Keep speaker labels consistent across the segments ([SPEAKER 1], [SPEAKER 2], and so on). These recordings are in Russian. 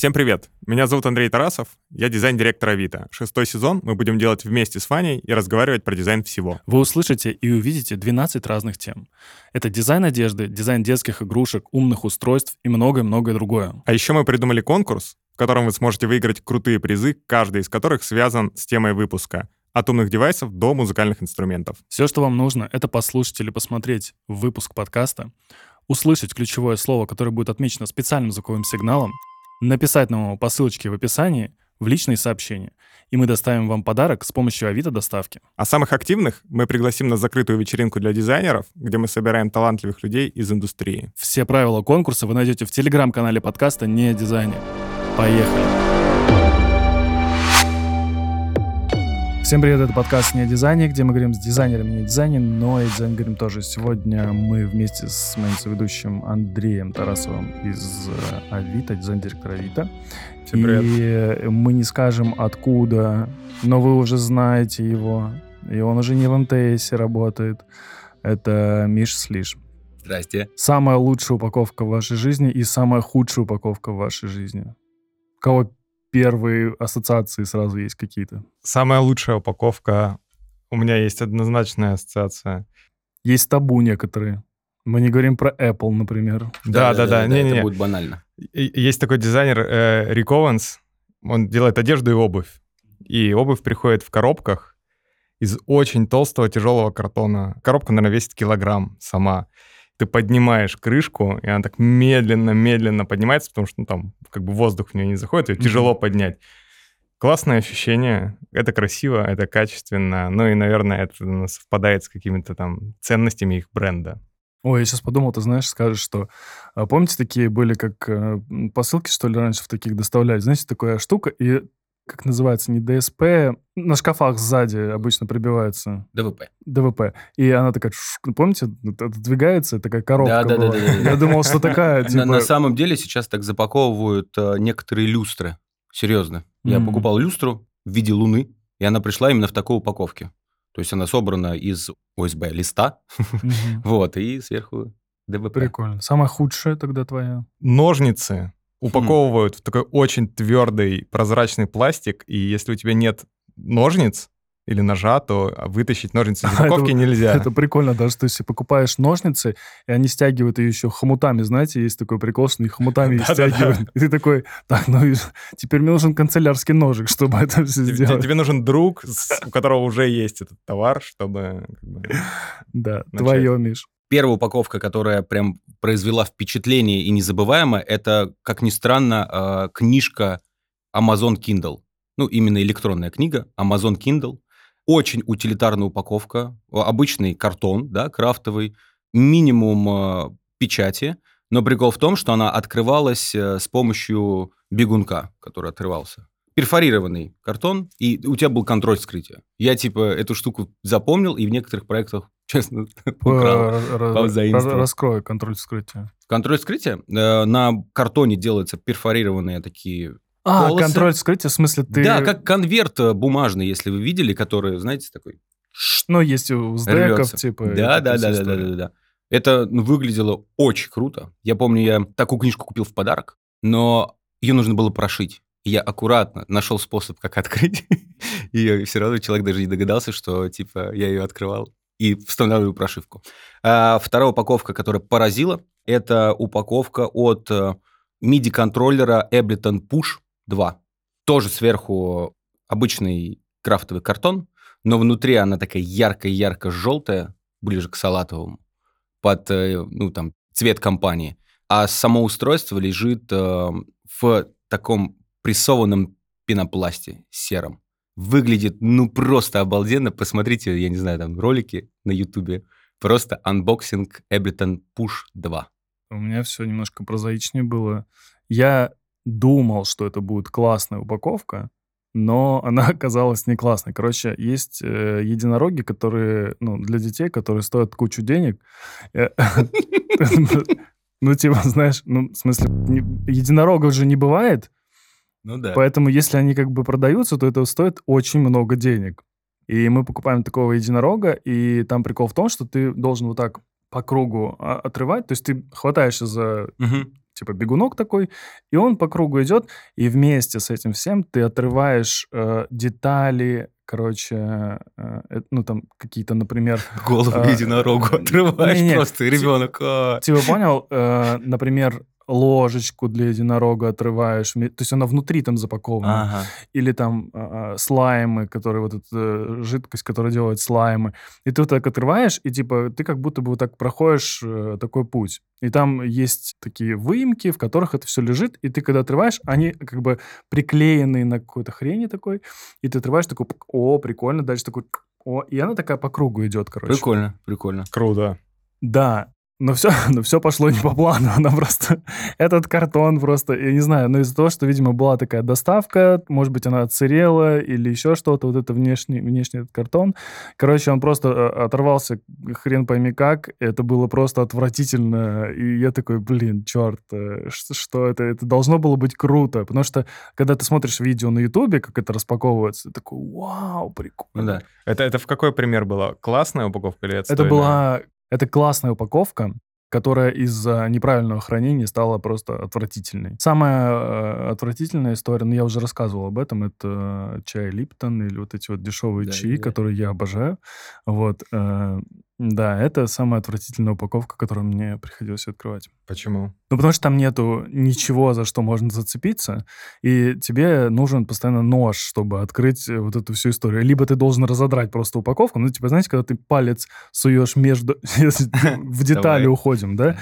[SPEAKER 1] Всем привет! Меня зовут Андрей Тарасов, я дизайн-директор Авито. Шестой сезон мы будем делать вместе с Ваней и разговаривать про дизайн всего.
[SPEAKER 2] Вы услышите и увидите 12 разных тем. Это дизайн одежды, дизайн детских игрушек, умных устройств и многое-многое другое.
[SPEAKER 1] А еще мы придумали конкурс, в котором вы сможете выиграть крутые призы, каждый из которых связан с темой выпуска от умных девайсов до музыкальных инструментов.
[SPEAKER 2] Все, что вам нужно, это послушать или посмотреть выпуск подкаста, услышать ключевое слово, которое будет отмечено специальным звуковым сигналом, написать нам его по ссылочке в описании в личные сообщения, и мы доставим вам подарок с помощью Авито доставки.
[SPEAKER 1] А самых активных мы пригласим на закрытую вечеринку для дизайнеров, где мы собираем талантливых людей из индустрии.
[SPEAKER 2] Все правила конкурса вы найдете в телеграм-канале подкаста «Не о дизайне». Поехали! Всем привет, это подкаст «Не о дизайне», где мы говорим с дизайнерами не о дизайне, но и дизайн говорим тоже. Сегодня мы вместе с моим соведущим Андреем Тарасовым из э, Авито, дизайн-директор Авито.
[SPEAKER 1] Всем привет.
[SPEAKER 2] И мы не скажем откуда, но вы уже знаете его, и он уже не в МТС работает. Это Миш Слиш.
[SPEAKER 3] Здрасте.
[SPEAKER 2] Самая лучшая упаковка в вашей жизни и самая худшая упаковка в вашей жизни. Кого первые ассоциации сразу есть какие-то?
[SPEAKER 1] Самая лучшая упаковка. У меня есть однозначная ассоциация.
[SPEAKER 2] Есть табу некоторые. Мы не говорим про Apple, например.
[SPEAKER 1] Да, да, да. Не-не-не.
[SPEAKER 3] Это будет банально.
[SPEAKER 1] Есть такой дизайнер э, Рик Оуэнс. Он делает одежду и обувь. И обувь приходит в коробках из очень толстого тяжелого картона. Коробка, наверное, весит килограмм сама. Ты поднимаешь крышку, и она так медленно-медленно поднимается, потому что ну, там как бы воздух в нее не заходит, ее
[SPEAKER 2] Мгм.
[SPEAKER 1] тяжело поднять. Классное ощущение, это красиво, это качественно, ну и, наверное, это совпадает с какими-то там ценностями их бренда.
[SPEAKER 2] Ой, я сейчас подумал, ты знаешь, скажешь, что... а, помните, такие были, как э, посылки, что ли, раньше в таких доставляли? Знаете, такая штука, и как называется, не ДСП, на шкафах сзади обычно прибивается
[SPEAKER 3] ДВП.
[SPEAKER 2] ДВП. И она такая, шук, помните, отодвигается, такая коробка
[SPEAKER 3] Да, да, да,
[SPEAKER 2] была.
[SPEAKER 3] да, да, да.
[SPEAKER 2] Я думал, что такая,
[SPEAKER 3] На,
[SPEAKER 2] типа...
[SPEAKER 3] на самом деле сейчас так запаковывают э, некоторые люстры. Серьезно. Я
[SPEAKER 2] М.
[SPEAKER 3] покупал люстру в виде луны, и она пришла именно в такой упаковке. То есть она собрана из ОСБ листа,
[SPEAKER 2] Мгм.
[SPEAKER 3] вот, и сверху ДВП.
[SPEAKER 2] Прикольно. Самая худшая тогда твоя?
[SPEAKER 1] Ножницы упаковывают в такой очень твердый прозрачный пластик, и если у тебя нет ножниц или ножа, то вытащить ножницы из
[SPEAKER 2] Это
[SPEAKER 1] упаковки
[SPEAKER 2] вот-
[SPEAKER 1] нельзя.
[SPEAKER 2] Это прикольно, даже что если покупаешь ножницы, и они стягивают ее еще хомутами, знаете, есть такой прикол, что их хомутами стягивают. И ты такой, так, ну теперь мне нужен канцелярский ножик, чтобы это все сделать.
[SPEAKER 1] тебе нужен друг, у которого уже есть этот товар, чтобы...
[SPEAKER 2] Да, твое, Миш.
[SPEAKER 3] Первая упаковка, которая прям произвела впечатление и незабываемо, это, как ни странно, э, книжка Amazon Kindle. Ну, именно электронная книга Amazon Kindle. Очень утилитарная упаковка, обычный картон, да, крафтовый, минимум э, печати, но прикол в том, что она открывалась э, с помощью бегунка, который открывался. Перфорированный картон, и у тебя был контроль вскрытия. Я, типа, эту штуку запомнил, и в некоторых проектах, честно, украл.
[SPEAKER 2] Р- р-
[SPEAKER 3] позаимствовал.
[SPEAKER 2] р- Раскрой контроль вскрытия.
[SPEAKER 3] Контроль вскрытия. э, на картоне делаются перфорированные такие...
[SPEAKER 2] А,
[SPEAKER 3] Полосы.
[SPEAKER 2] контроль вскрытия, в смысле ты...
[SPEAKER 3] Да, как конверт э, бумажный, если вы видели, который, знаете, такой...
[SPEAKER 2] Ну, есть у
[SPEAKER 3] рвется.
[SPEAKER 2] типа...
[SPEAKER 3] Да, да, да, да, да, да, да. Это ну, выглядело очень круто. Я помню, я такую книжку купил в подарок, но ее нужно было прошить. И я аккуратно нашел способ, как открыть. И все равно человек даже не догадался, что, типа, я ее открывал и вставляю прошивку. А вторая упаковка, которая поразила, это упаковка от э, MIDI-контроллера Ableton Push 2. Тоже сверху обычный крафтовый картон, но внутри она такая ярко-ярко-желтая, ближе к салатовому, под, э, ну, там, цвет компании. А само устройство лежит э, в таком прессованном пенопласте сером. Выглядит, ну, просто обалденно. Посмотрите, я не знаю, там, ролики на ютубе. Просто unboxing Ableton Push 2.
[SPEAKER 2] У меня все немножко прозаичнее было. Я думал, что это будет классная упаковка, но она оказалась не классной. Короче, есть э, единороги, которые, ну, для детей, которые стоят кучу денег. Э, Ну, типа, знаешь, ну, в смысле, единорогов же не бывает,
[SPEAKER 3] Ну да.
[SPEAKER 2] поэтому если они как бы продаются, то это стоит очень много денег. И мы покупаем такого единорога, и там прикол в том, что ты должен вот так по кругу а, отрывать, то есть ты хватаешься за
[SPEAKER 3] Мгм.
[SPEAKER 2] типа бегунок такой, и он по кругу идет, и вместе с этим всем ты отрываешь э, детали, короче, э, э, ну там какие-то, например...
[SPEAKER 3] Голову
[SPEAKER 2] э,
[SPEAKER 3] единорогу отрываешь
[SPEAKER 2] не-не,
[SPEAKER 3] просто, и ребенок... а.
[SPEAKER 2] Типа понял, э, например, ложечку для единорога отрываешь, то есть она внутри там запакована.
[SPEAKER 3] Ага.
[SPEAKER 2] или там а, слаймы, которые вот эта э, жидкость, которая делает слаймы. И ты вот так отрываешь, и типа ты как будто бы вот так проходишь э, такой путь. И там есть такие выемки, в которых это все лежит, и ты когда отрываешь, они как бы приклеены на какой-то хрени такой, и ты отрываешь такой, о, прикольно, дальше такой, о, и она такая по кругу идет, короче.
[SPEAKER 3] Прикольно, прикольно.
[SPEAKER 1] Круто.
[SPEAKER 2] Да, но все, но все пошло не по плану. Она просто... Этот картон просто, я не знаю, но из-за того, что, видимо, была такая доставка, может быть, она отсырела или еще что-то, вот это внешний, внешний этот картон. Короче, он просто э, оторвался хрен пойми как. Это было просто отвратительно. И я такой, блин, черт, э, что это? Это должно было быть круто. Потому что, когда ты смотришь видео на Ютубе, как это распаковывается, ты такой, вау, прикольно.
[SPEAKER 3] Ну да.
[SPEAKER 1] Это, это в какой пример была? Классная упаковка или
[SPEAKER 2] Это
[SPEAKER 1] отстойная?
[SPEAKER 2] была... Это классная упаковка, которая из-за неправильного хранения стала просто отвратительной. Самая э, отвратительная история, ну, я уже рассказывал об этом, это чай Липтон или вот эти вот дешевые
[SPEAKER 3] Да,
[SPEAKER 2] чаи,
[SPEAKER 3] да.
[SPEAKER 2] которые я обожаю. Вот. э, да, это самая отвратительная упаковка, которую мне приходилось открывать.
[SPEAKER 1] Почему?
[SPEAKER 2] Ну, потому что там нету ничего, за что можно зацепиться, и тебе нужен постоянно нож, чтобы открыть э, вот эту всю историю. Либо ты должен разодрать просто упаковку, ну, типа, знаете, когда ты палец суешь между... В детали
[SPEAKER 3] Давай.
[SPEAKER 2] Уходим, да?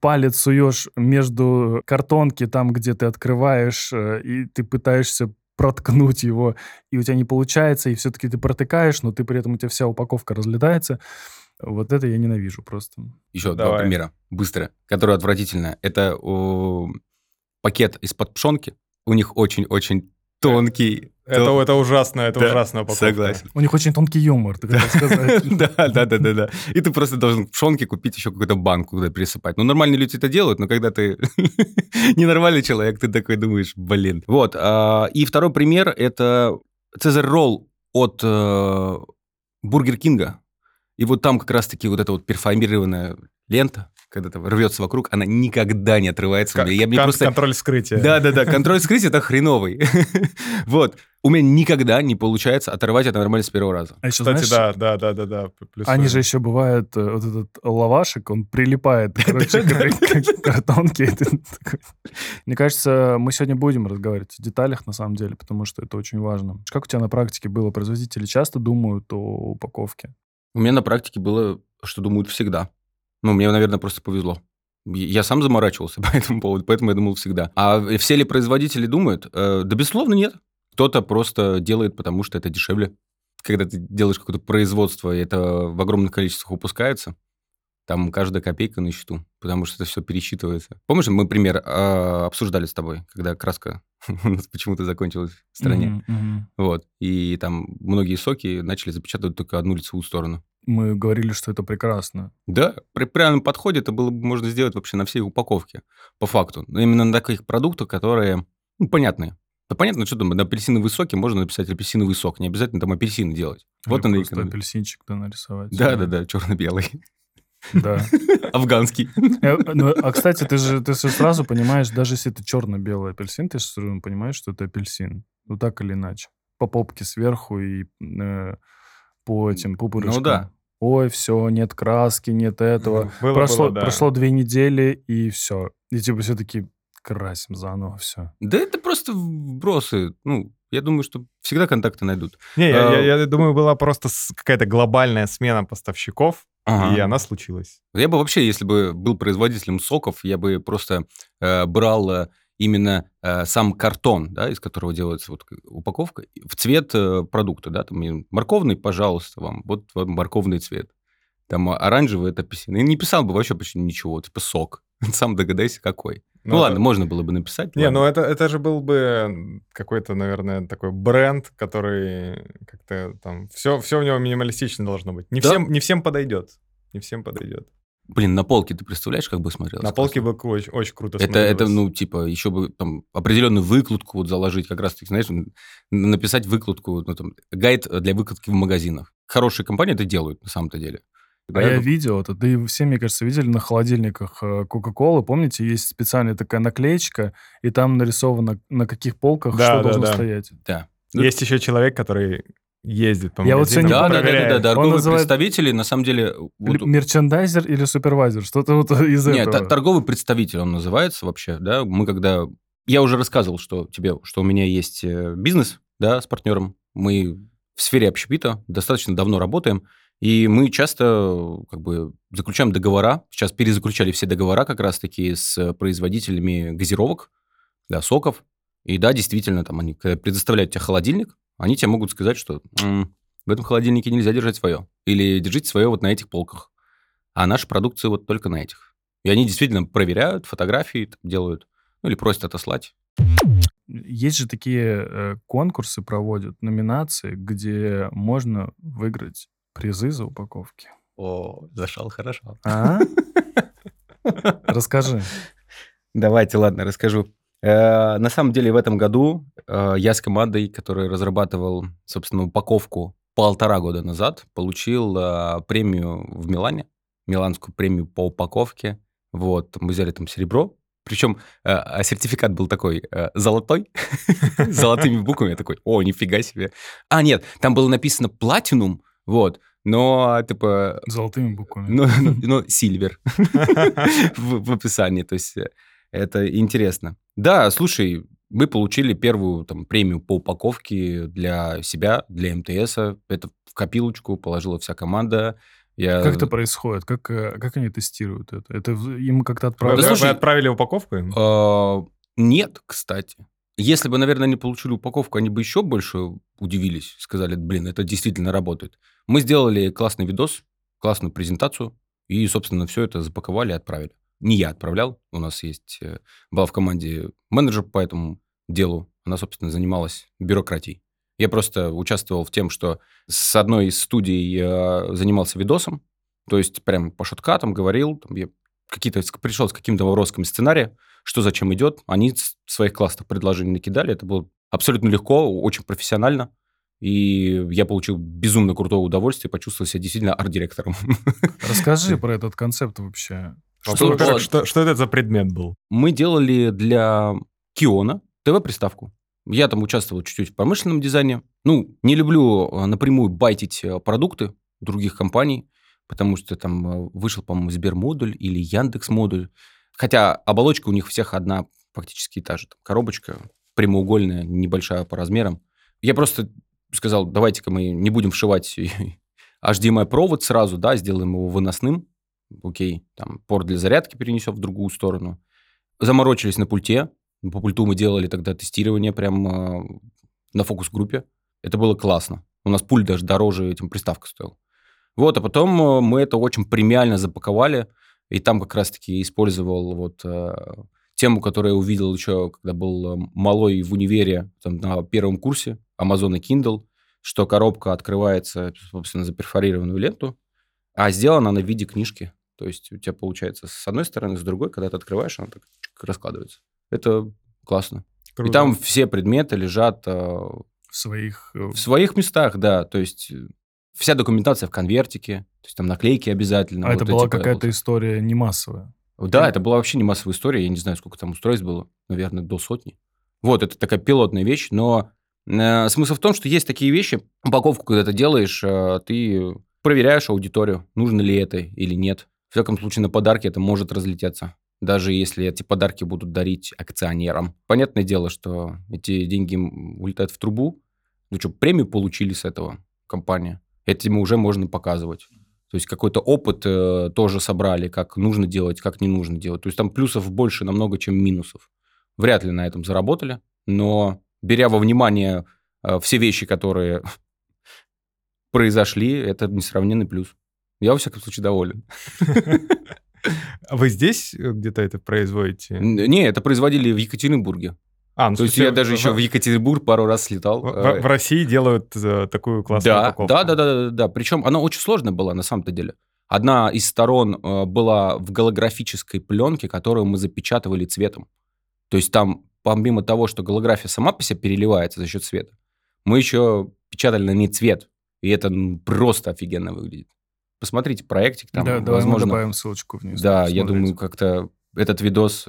[SPEAKER 2] Палец суешь между картонки, там, где ты открываешь, э, и ты пытаешься проткнуть его, и у тебя не получается, и все-таки ты протыкаешь, но ты при этом у тебя вся упаковка разлетается. Вот это я ненавижу просто.
[SPEAKER 3] Еще два
[SPEAKER 1] Давай.
[SPEAKER 3] примера, быстро, которые отвратительно. Это о, пакет из-под пшенки. У них очень-очень тонкий.
[SPEAKER 1] Это,
[SPEAKER 3] тон-
[SPEAKER 1] это ужасно, это
[SPEAKER 3] Да,
[SPEAKER 1] ужасная упаковка.
[SPEAKER 3] Согласен.
[SPEAKER 2] У них очень тонкий юмор, ты хотел сказать.
[SPEAKER 3] Да, да, да, да, да. И ты просто должен в пшенке купить еще какую-то банку, куда пересыпать. Ну, нормальные люди это делают, но когда ты ненормальный человек, ты такой думаешь, блин. Вот. а, И второй пример – это Цезарь Ролл от э, Бургер Кинга. И вот там как раз-таки вот эта вот перфорированная лента, когда там рвется вокруг, она никогда не отрывается. у
[SPEAKER 1] К-
[SPEAKER 3] меня. Я мне
[SPEAKER 1] кон-
[SPEAKER 3] просто...
[SPEAKER 1] Контроль вскрытия.
[SPEAKER 3] Да-да-да, контроль вскрытия – это хреновый. Вот. У меня никогда не получается оторвать это нормально с первого раза.
[SPEAKER 2] А еще,
[SPEAKER 1] Кстати,
[SPEAKER 2] знаешь,
[SPEAKER 1] да, да, да, да, да. плюсую.
[SPEAKER 2] они же еще бывают, э, вот этот лавашек, он прилипает, короче, к картонке. Мне кажется, мы сегодня будем разговаривать о деталях, на самом деле, потому что это очень важно. Как у тебя на практике было? Производители часто думают о упаковке?
[SPEAKER 3] У меня на практике было, что думают всегда. Ну, мне, наверное, просто повезло. Я сам заморачивался по этому поводу, поэтому я думал всегда. А все ли производители думают? Э, Да, безусловно, нет. Кто-то просто делает, потому что это дешевле. Когда ты делаешь какое-то производство, и это в огромных количествах выпускается, там каждая копейка на счету, потому что это все пересчитывается. Помнишь, мы пример э, обсуждали с тобой, когда краска у нас почему-то закончилась в стране?
[SPEAKER 2] Мгм.
[SPEAKER 3] Вот. И там многие соки начали запечатывать только одну лицевую сторону.
[SPEAKER 2] Мы говорили, что это прекрасно.
[SPEAKER 3] Да, при правильном подходе это было бы можно сделать вообще на всей упаковке, по факту. Но именно на таких продуктах, которые, ну, понятные. Да понятно, что там, на апельсиновые соки можно написать апельсиновый сок, не обязательно там апельсины делать. Вот
[SPEAKER 2] Или
[SPEAKER 3] она и
[SPEAKER 2] просто
[SPEAKER 3] экономия.
[SPEAKER 2] апельсинчик да, нарисовать.
[SPEAKER 3] Да-да-да, черно-белый,
[SPEAKER 2] Да.
[SPEAKER 3] афганский.
[SPEAKER 2] Э, ну, а, кстати, ты же, ты же сразу понимаешь, даже если это черно-белый апельсин, ты же равно понимаешь, что это апельсин. Ну, так или иначе. По попке сверху и э, по этим пупырышкам.
[SPEAKER 3] Ну да.
[SPEAKER 2] Ой, все, нет краски, нет этого.
[SPEAKER 1] Было,
[SPEAKER 2] прошло,
[SPEAKER 1] было, да.
[SPEAKER 2] прошло две недели, и все. И типа все таки красим заново, все.
[SPEAKER 3] Да это просто вбросы. Ну, я думаю, что всегда контакты найдут.
[SPEAKER 1] Не, я,
[SPEAKER 3] А,
[SPEAKER 1] я- я думаю, была просто какая-то глобальная смена поставщиков, и она случилась.
[SPEAKER 3] Я бы вообще, если бы был производителем соков, я бы просто э, брал э, именно э, сам картон, да, из которого делается вот упаковка, в цвет э, продукта, да, там морковный, пожалуйста, вам, вот вам морковный цвет. Там а, оранжевый это апельсин. И не писал бы вообще почти ничего, типа сок. Сам догадайся, какой. Ну,
[SPEAKER 1] Ну,
[SPEAKER 3] ладно,
[SPEAKER 1] это-
[SPEAKER 3] можно было бы написать.
[SPEAKER 1] Не,
[SPEAKER 3] ладно.
[SPEAKER 1] ну это, это же был бы какой-то, наверное, такой бренд, который как-то там... Все, все у него минималистично должно быть. Не,
[SPEAKER 3] Да.
[SPEAKER 1] всем, не всем подойдет. Не всем подойдет.
[SPEAKER 3] Блин, на полке ты представляешь, как бы смотрелось?
[SPEAKER 1] На полке бы очень, очень круто
[SPEAKER 3] Это, это,
[SPEAKER 1] смотрелось.
[SPEAKER 3] ну, типа, еще бы там определенную выкладку вот заложить, как раз таки, знаешь, написать выкладку, ну, там, гайд для выкладки в магазинах. Хорошие компании это делают, на самом-то деле.
[SPEAKER 2] А
[SPEAKER 3] Да,
[SPEAKER 2] я видел это, да и все, мне кажется, видели на холодильниках э, Кока-Колы. Помните, есть специальная такая наклеечка, и там нарисовано, на каких полках
[SPEAKER 1] Да,
[SPEAKER 2] что
[SPEAKER 1] да,
[SPEAKER 2] должно
[SPEAKER 1] да.
[SPEAKER 2] стоять.
[SPEAKER 3] Да.
[SPEAKER 1] Есть еще человек, который ездит по
[SPEAKER 2] Я вот
[SPEAKER 1] магазинам,
[SPEAKER 2] сегодня
[SPEAKER 3] Да, да, да, да, да, торговые
[SPEAKER 2] называет-
[SPEAKER 3] представители, на самом деле... вот-
[SPEAKER 2] Или мерчендайзер или супервайзер, что-то вот из
[SPEAKER 3] Нет,
[SPEAKER 2] этого.
[SPEAKER 3] т- торговый представитель он называется вообще, да. Мы когда... Я уже рассказывал, что тебе, что у меня есть э, бизнес, да, с партнером. Мы в сфере общепита достаточно давно работаем, и мы часто как бы заключаем договора. Сейчас перезаключали все договора как раз-таки с производителями газировок, да, соков. И да, действительно, там они предоставляют тебе холодильник, они тебе могут сказать, что «М, в этом холодильнике нельзя держать свое. Или держите свое вот на этих полках. А наша продукция вот только на этих. И они действительно проверяют, фотографии делают, ну или просят отослать.
[SPEAKER 2] Есть же такие э, конкурсы проводят, номинации, где можно выиграть призы за упаковки.
[SPEAKER 3] О, зашел хорошо.
[SPEAKER 2] А? Расскажи.
[SPEAKER 3] Давайте, ладно, расскажу. Э, На самом деле в этом году э, я с командой, которая разрабатывал, собственно, упаковку полтора года назад, получил э, премию в Милане, миланскую премию по упаковке. Вот, мы взяли там серебро. Причем э, а сертификат был такой э, золотой, с золотыми буквами. Я такой, о, нифига себе. А, нет, там было написано платинум, вот, но, типа,
[SPEAKER 2] Золотыми буквами.
[SPEAKER 3] ну, сильвер в, в описании. То есть это интересно. Да, слушай, мы получили первую там, премию по упаковке для себя, для МТС. Это в копилочку положила вся команда. Я...
[SPEAKER 2] Как это происходит? Как, э, как они тестируют это? Это им как-то
[SPEAKER 1] Вы,
[SPEAKER 3] Да,
[SPEAKER 2] отправляют?
[SPEAKER 1] вы
[SPEAKER 3] слушай-
[SPEAKER 1] отправили упаковку им?
[SPEAKER 3] А, Нет, кстати. Если бы, наверное, они получили упаковку, они бы еще больше удивились. Сказали, блин, это действительно работает. Мы сделали классный видос, классную презентацию, и, собственно, все это запаковали и отправили. Не я отправлял, у нас есть, э, была в команде менеджер по этому делу, она, собственно, занималась бюрократией. Я просто участвовал в тем, что с одной из студий я занимался видосом, то есть прям по шоткатам говорил, там я какие-то пришел с каким-то вопросками сценария, что зачем идет. Они в своих классных предложений накидали. Это было абсолютно легко, очень профессионально. И я получил безумно крутое удовольствие, почувствовал себя действительно арт-директором.
[SPEAKER 2] Расскажи про этот концепт вообще.
[SPEAKER 3] Что-
[SPEAKER 1] Что,
[SPEAKER 3] вот.
[SPEAKER 1] что, что это за предмет был?
[SPEAKER 3] Мы делали для Киона ТВ-приставку. Я там участвовал чуть-чуть в промышленном дизайне. Ну, не люблю э, напрямую байтить э, продукты других компаний, потому что там вышел, по-моему, Сбермодуль или Яндекс модуль. Хотя оболочка у них всех одна, фактически та же. Там коробочка прямоугольная, небольшая по размерам. Я просто сказал, давайте-ка мы не будем вшивать HDMI-провод сразу, да, сделаем его выносным. Окей, там порт для зарядки перенесем в другую сторону. Заморочились на пульте. По пульту мы делали тогда тестирование прям э, на фокус-группе. Это было классно. У нас пульт даже дороже этим приставка стоил. Вот, а потом э, мы это очень премиально запаковали, и там как раз-таки использовал вот э, тему, которую я увидел еще, когда был малой в универе, там, на первом курсе, Amazon и Kindle, что коробка открывается, собственно, за перфорированную ленту, а сделана она в виде книжки. То есть у тебя получается с одной стороны, с другой, когда ты открываешь, она так раскладывается. Это классно.
[SPEAKER 1] Круто.
[SPEAKER 3] И там все предметы лежат э,
[SPEAKER 2] В своих... э,
[SPEAKER 3] в своих местах, да. То есть э, вся документация в конвертике, то есть там наклейки обязательно.
[SPEAKER 2] А
[SPEAKER 3] вот
[SPEAKER 2] это была
[SPEAKER 3] вот-
[SPEAKER 2] какая-то история не массовая.
[SPEAKER 3] Да, это была вообще не массовая история. Я не знаю, сколько там устройств было. Наверное, до сотни. Вот, это такая пилотная вещь, но э, смысл в том, что есть такие вещи. Упаковку, когда ты делаешь, э, ты проверяешь аудиторию, нужно ли это или нет. В всяком случае, на подарки это может разлететься. Даже если эти подарки будут дарить акционерам. Понятное дело, что эти деньги улетают в трубу. Ну что, премию получили с этого компания. Этим уже можно показывать. То есть какой-то опыт э, тоже собрали, как нужно делать, как не нужно делать. То есть там плюсов больше намного, чем минусов. Вряд ли на этом заработали, но беря во внимание э, все вещи, которые произошли, это несравненный плюс. Я, во всяком случае, доволен.
[SPEAKER 1] А вы здесь э, где-то это производите?
[SPEAKER 3] Не, это производили в Екатеринбурге.
[SPEAKER 1] А, ну,
[SPEAKER 3] То есть я даже еще в Екатеринбург пару раз слетал.
[SPEAKER 1] в,
[SPEAKER 3] Э,
[SPEAKER 1] в- России делают э, такую классную
[SPEAKER 3] Да,
[SPEAKER 1] упаковку.
[SPEAKER 3] да, да, да, да, да. Причем она очень сложная была на самом-то деле. Одна из сторон была в голографической пленке, которую мы запечатывали цветом. То есть там, помимо того, что голография сама по себе переливается за счет света, мы еще печатали на ней цвет. И это просто офигенно выглядит. Посмотрите проектик там,
[SPEAKER 2] да, мы
[SPEAKER 3] возможно.
[SPEAKER 2] добавим ссылочку вниз.
[SPEAKER 3] да, я
[SPEAKER 2] посмотреть.
[SPEAKER 3] думаю, как-то этот видос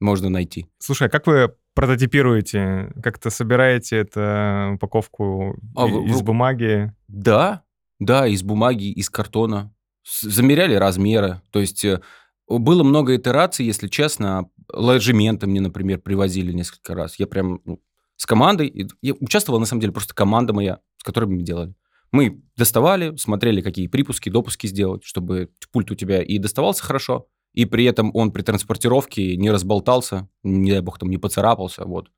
[SPEAKER 3] можно найти.
[SPEAKER 1] Слушай, а как вы прототипируете? Как-то собираете это упаковку
[SPEAKER 3] А,
[SPEAKER 1] из
[SPEAKER 3] вы-
[SPEAKER 1] бумаги?
[SPEAKER 3] Да, да, из бумаги, из картона. Замеряли размеры. То есть э, было много итераций, если честно. Ложементы мне, например, привозили несколько раз. Я прям ну, с командой, я участвовал, на самом деле, просто команда моя, с которой мы делали. Мы доставали, смотрели, какие припуски, допуски сделать, чтобы пульт у тебя и доставался хорошо, и при этом он при транспортировке не разболтался, не дай бог там не поцарапался, вот.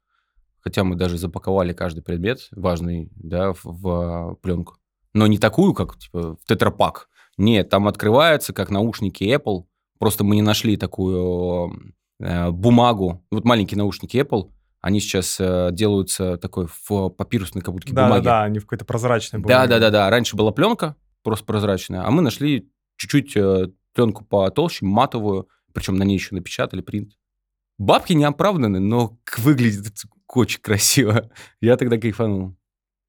[SPEAKER 3] Хотя мы даже запаковали каждый предмет важный, да, в, в пленку. Но не такую, как типа в тетрапак. Нет, там открывается, как наушники Apple. Просто мы не нашли такую э, бумагу. Вот маленькие наушники Apple, они сейчас э, делаются такой в папирусной как будто
[SPEAKER 1] Да, да,
[SPEAKER 3] бумаге.
[SPEAKER 1] да, они в какой-то прозрачной бумаге.
[SPEAKER 3] да, да, да. Раньше была пленка, просто прозрачная, а мы нашли чуть-чуть э, пленку потолще, матовую, причем на ней еще напечатали принт. Бабки не оправданы, но выглядит очень красиво. Я тогда кайфанул.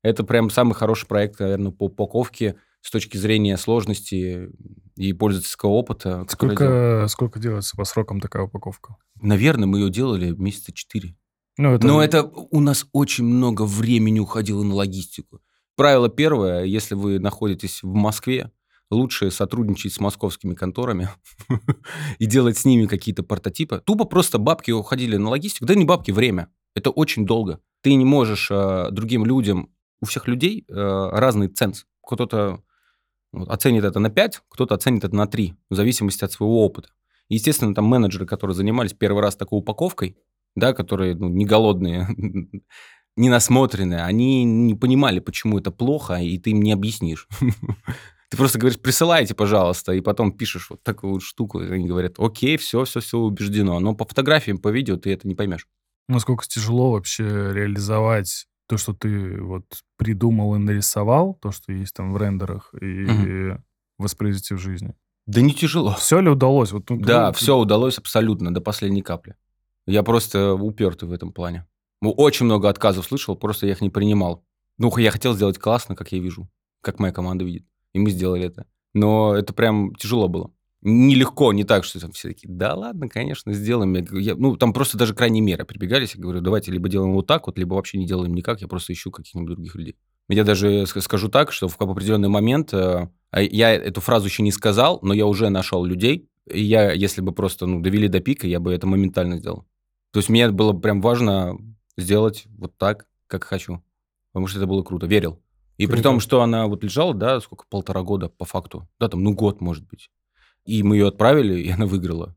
[SPEAKER 3] Это прям самый хороший проект, наверное, по упаковке с точки зрения сложности и пользовательского опыта.
[SPEAKER 2] Сколько, сколько делается по срокам такая упаковка?
[SPEAKER 3] Наверное, мы ее делали месяца четыре.
[SPEAKER 2] Ну, это...
[SPEAKER 3] Но это у нас очень много времени уходило на логистику. Правило первое, если вы находитесь в Москве, лучше сотрудничать с московскими конторами и делать с ними какие-то прототипы. Тупо просто бабки уходили на логистику. Да не бабки, время. Это очень долго. Ты не можешь э, другим людям... У всех людей э, разный ценз. Кто-то вот, оценит это на 5, кто-то оценит это на 3, в зависимости от своего опыта. Естественно, там менеджеры, которые занимались первый раз такой упаковкой, да, которые ну, не голодные, не насмотренные, они не понимали, почему это плохо, и ты им не объяснишь. Ты просто говоришь, присылайте, пожалуйста, и потом пишешь вот такую вот штуку, и они говорят, окей, все, все, все убеждено. Но по фотографиям, по видео ты это не поймешь.
[SPEAKER 2] Насколько тяжело вообще реализовать то, что ты вот придумал и нарисовал, то, что есть там в рендерах, и воспроизвести в жизни?
[SPEAKER 3] Да не тяжело.
[SPEAKER 2] Все ли удалось? Вот, ну,
[SPEAKER 3] Да,
[SPEAKER 2] ну,
[SPEAKER 3] все удалось абсолютно, до последней капли. Я просто упертый в этом плане. Ну, Очень много отказов слышал, просто я их не принимал. Ну, я хотел сделать классно, как я вижу, как моя команда видит. И мы сделали это. Но это прям тяжело было. Нелегко, не так, что там все такие, да ладно, конечно, сделаем. Я я- ну, там просто даже крайние меры прибегались. Я говорю, давайте либо делаем вот так вот, либо вообще не делаем никак, я просто ищу каких-нибудь других людей. Я даже ск- скажу так, что в определенный момент, э, а я эту фразу еще не сказал, но я уже нашел людей, и я, если бы просто ну, довели до пика, я бы это моментально сделал. То есть мне было прям важно сделать вот так, как хочу. Потому что это было круто. Верил. И при
[SPEAKER 1] Круто.
[SPEAKER 3] том, что она вот лежала, да, сколько, полтора года по факту. Да, там, ну, год, может быть. И мы ее отправили, и она выиграла.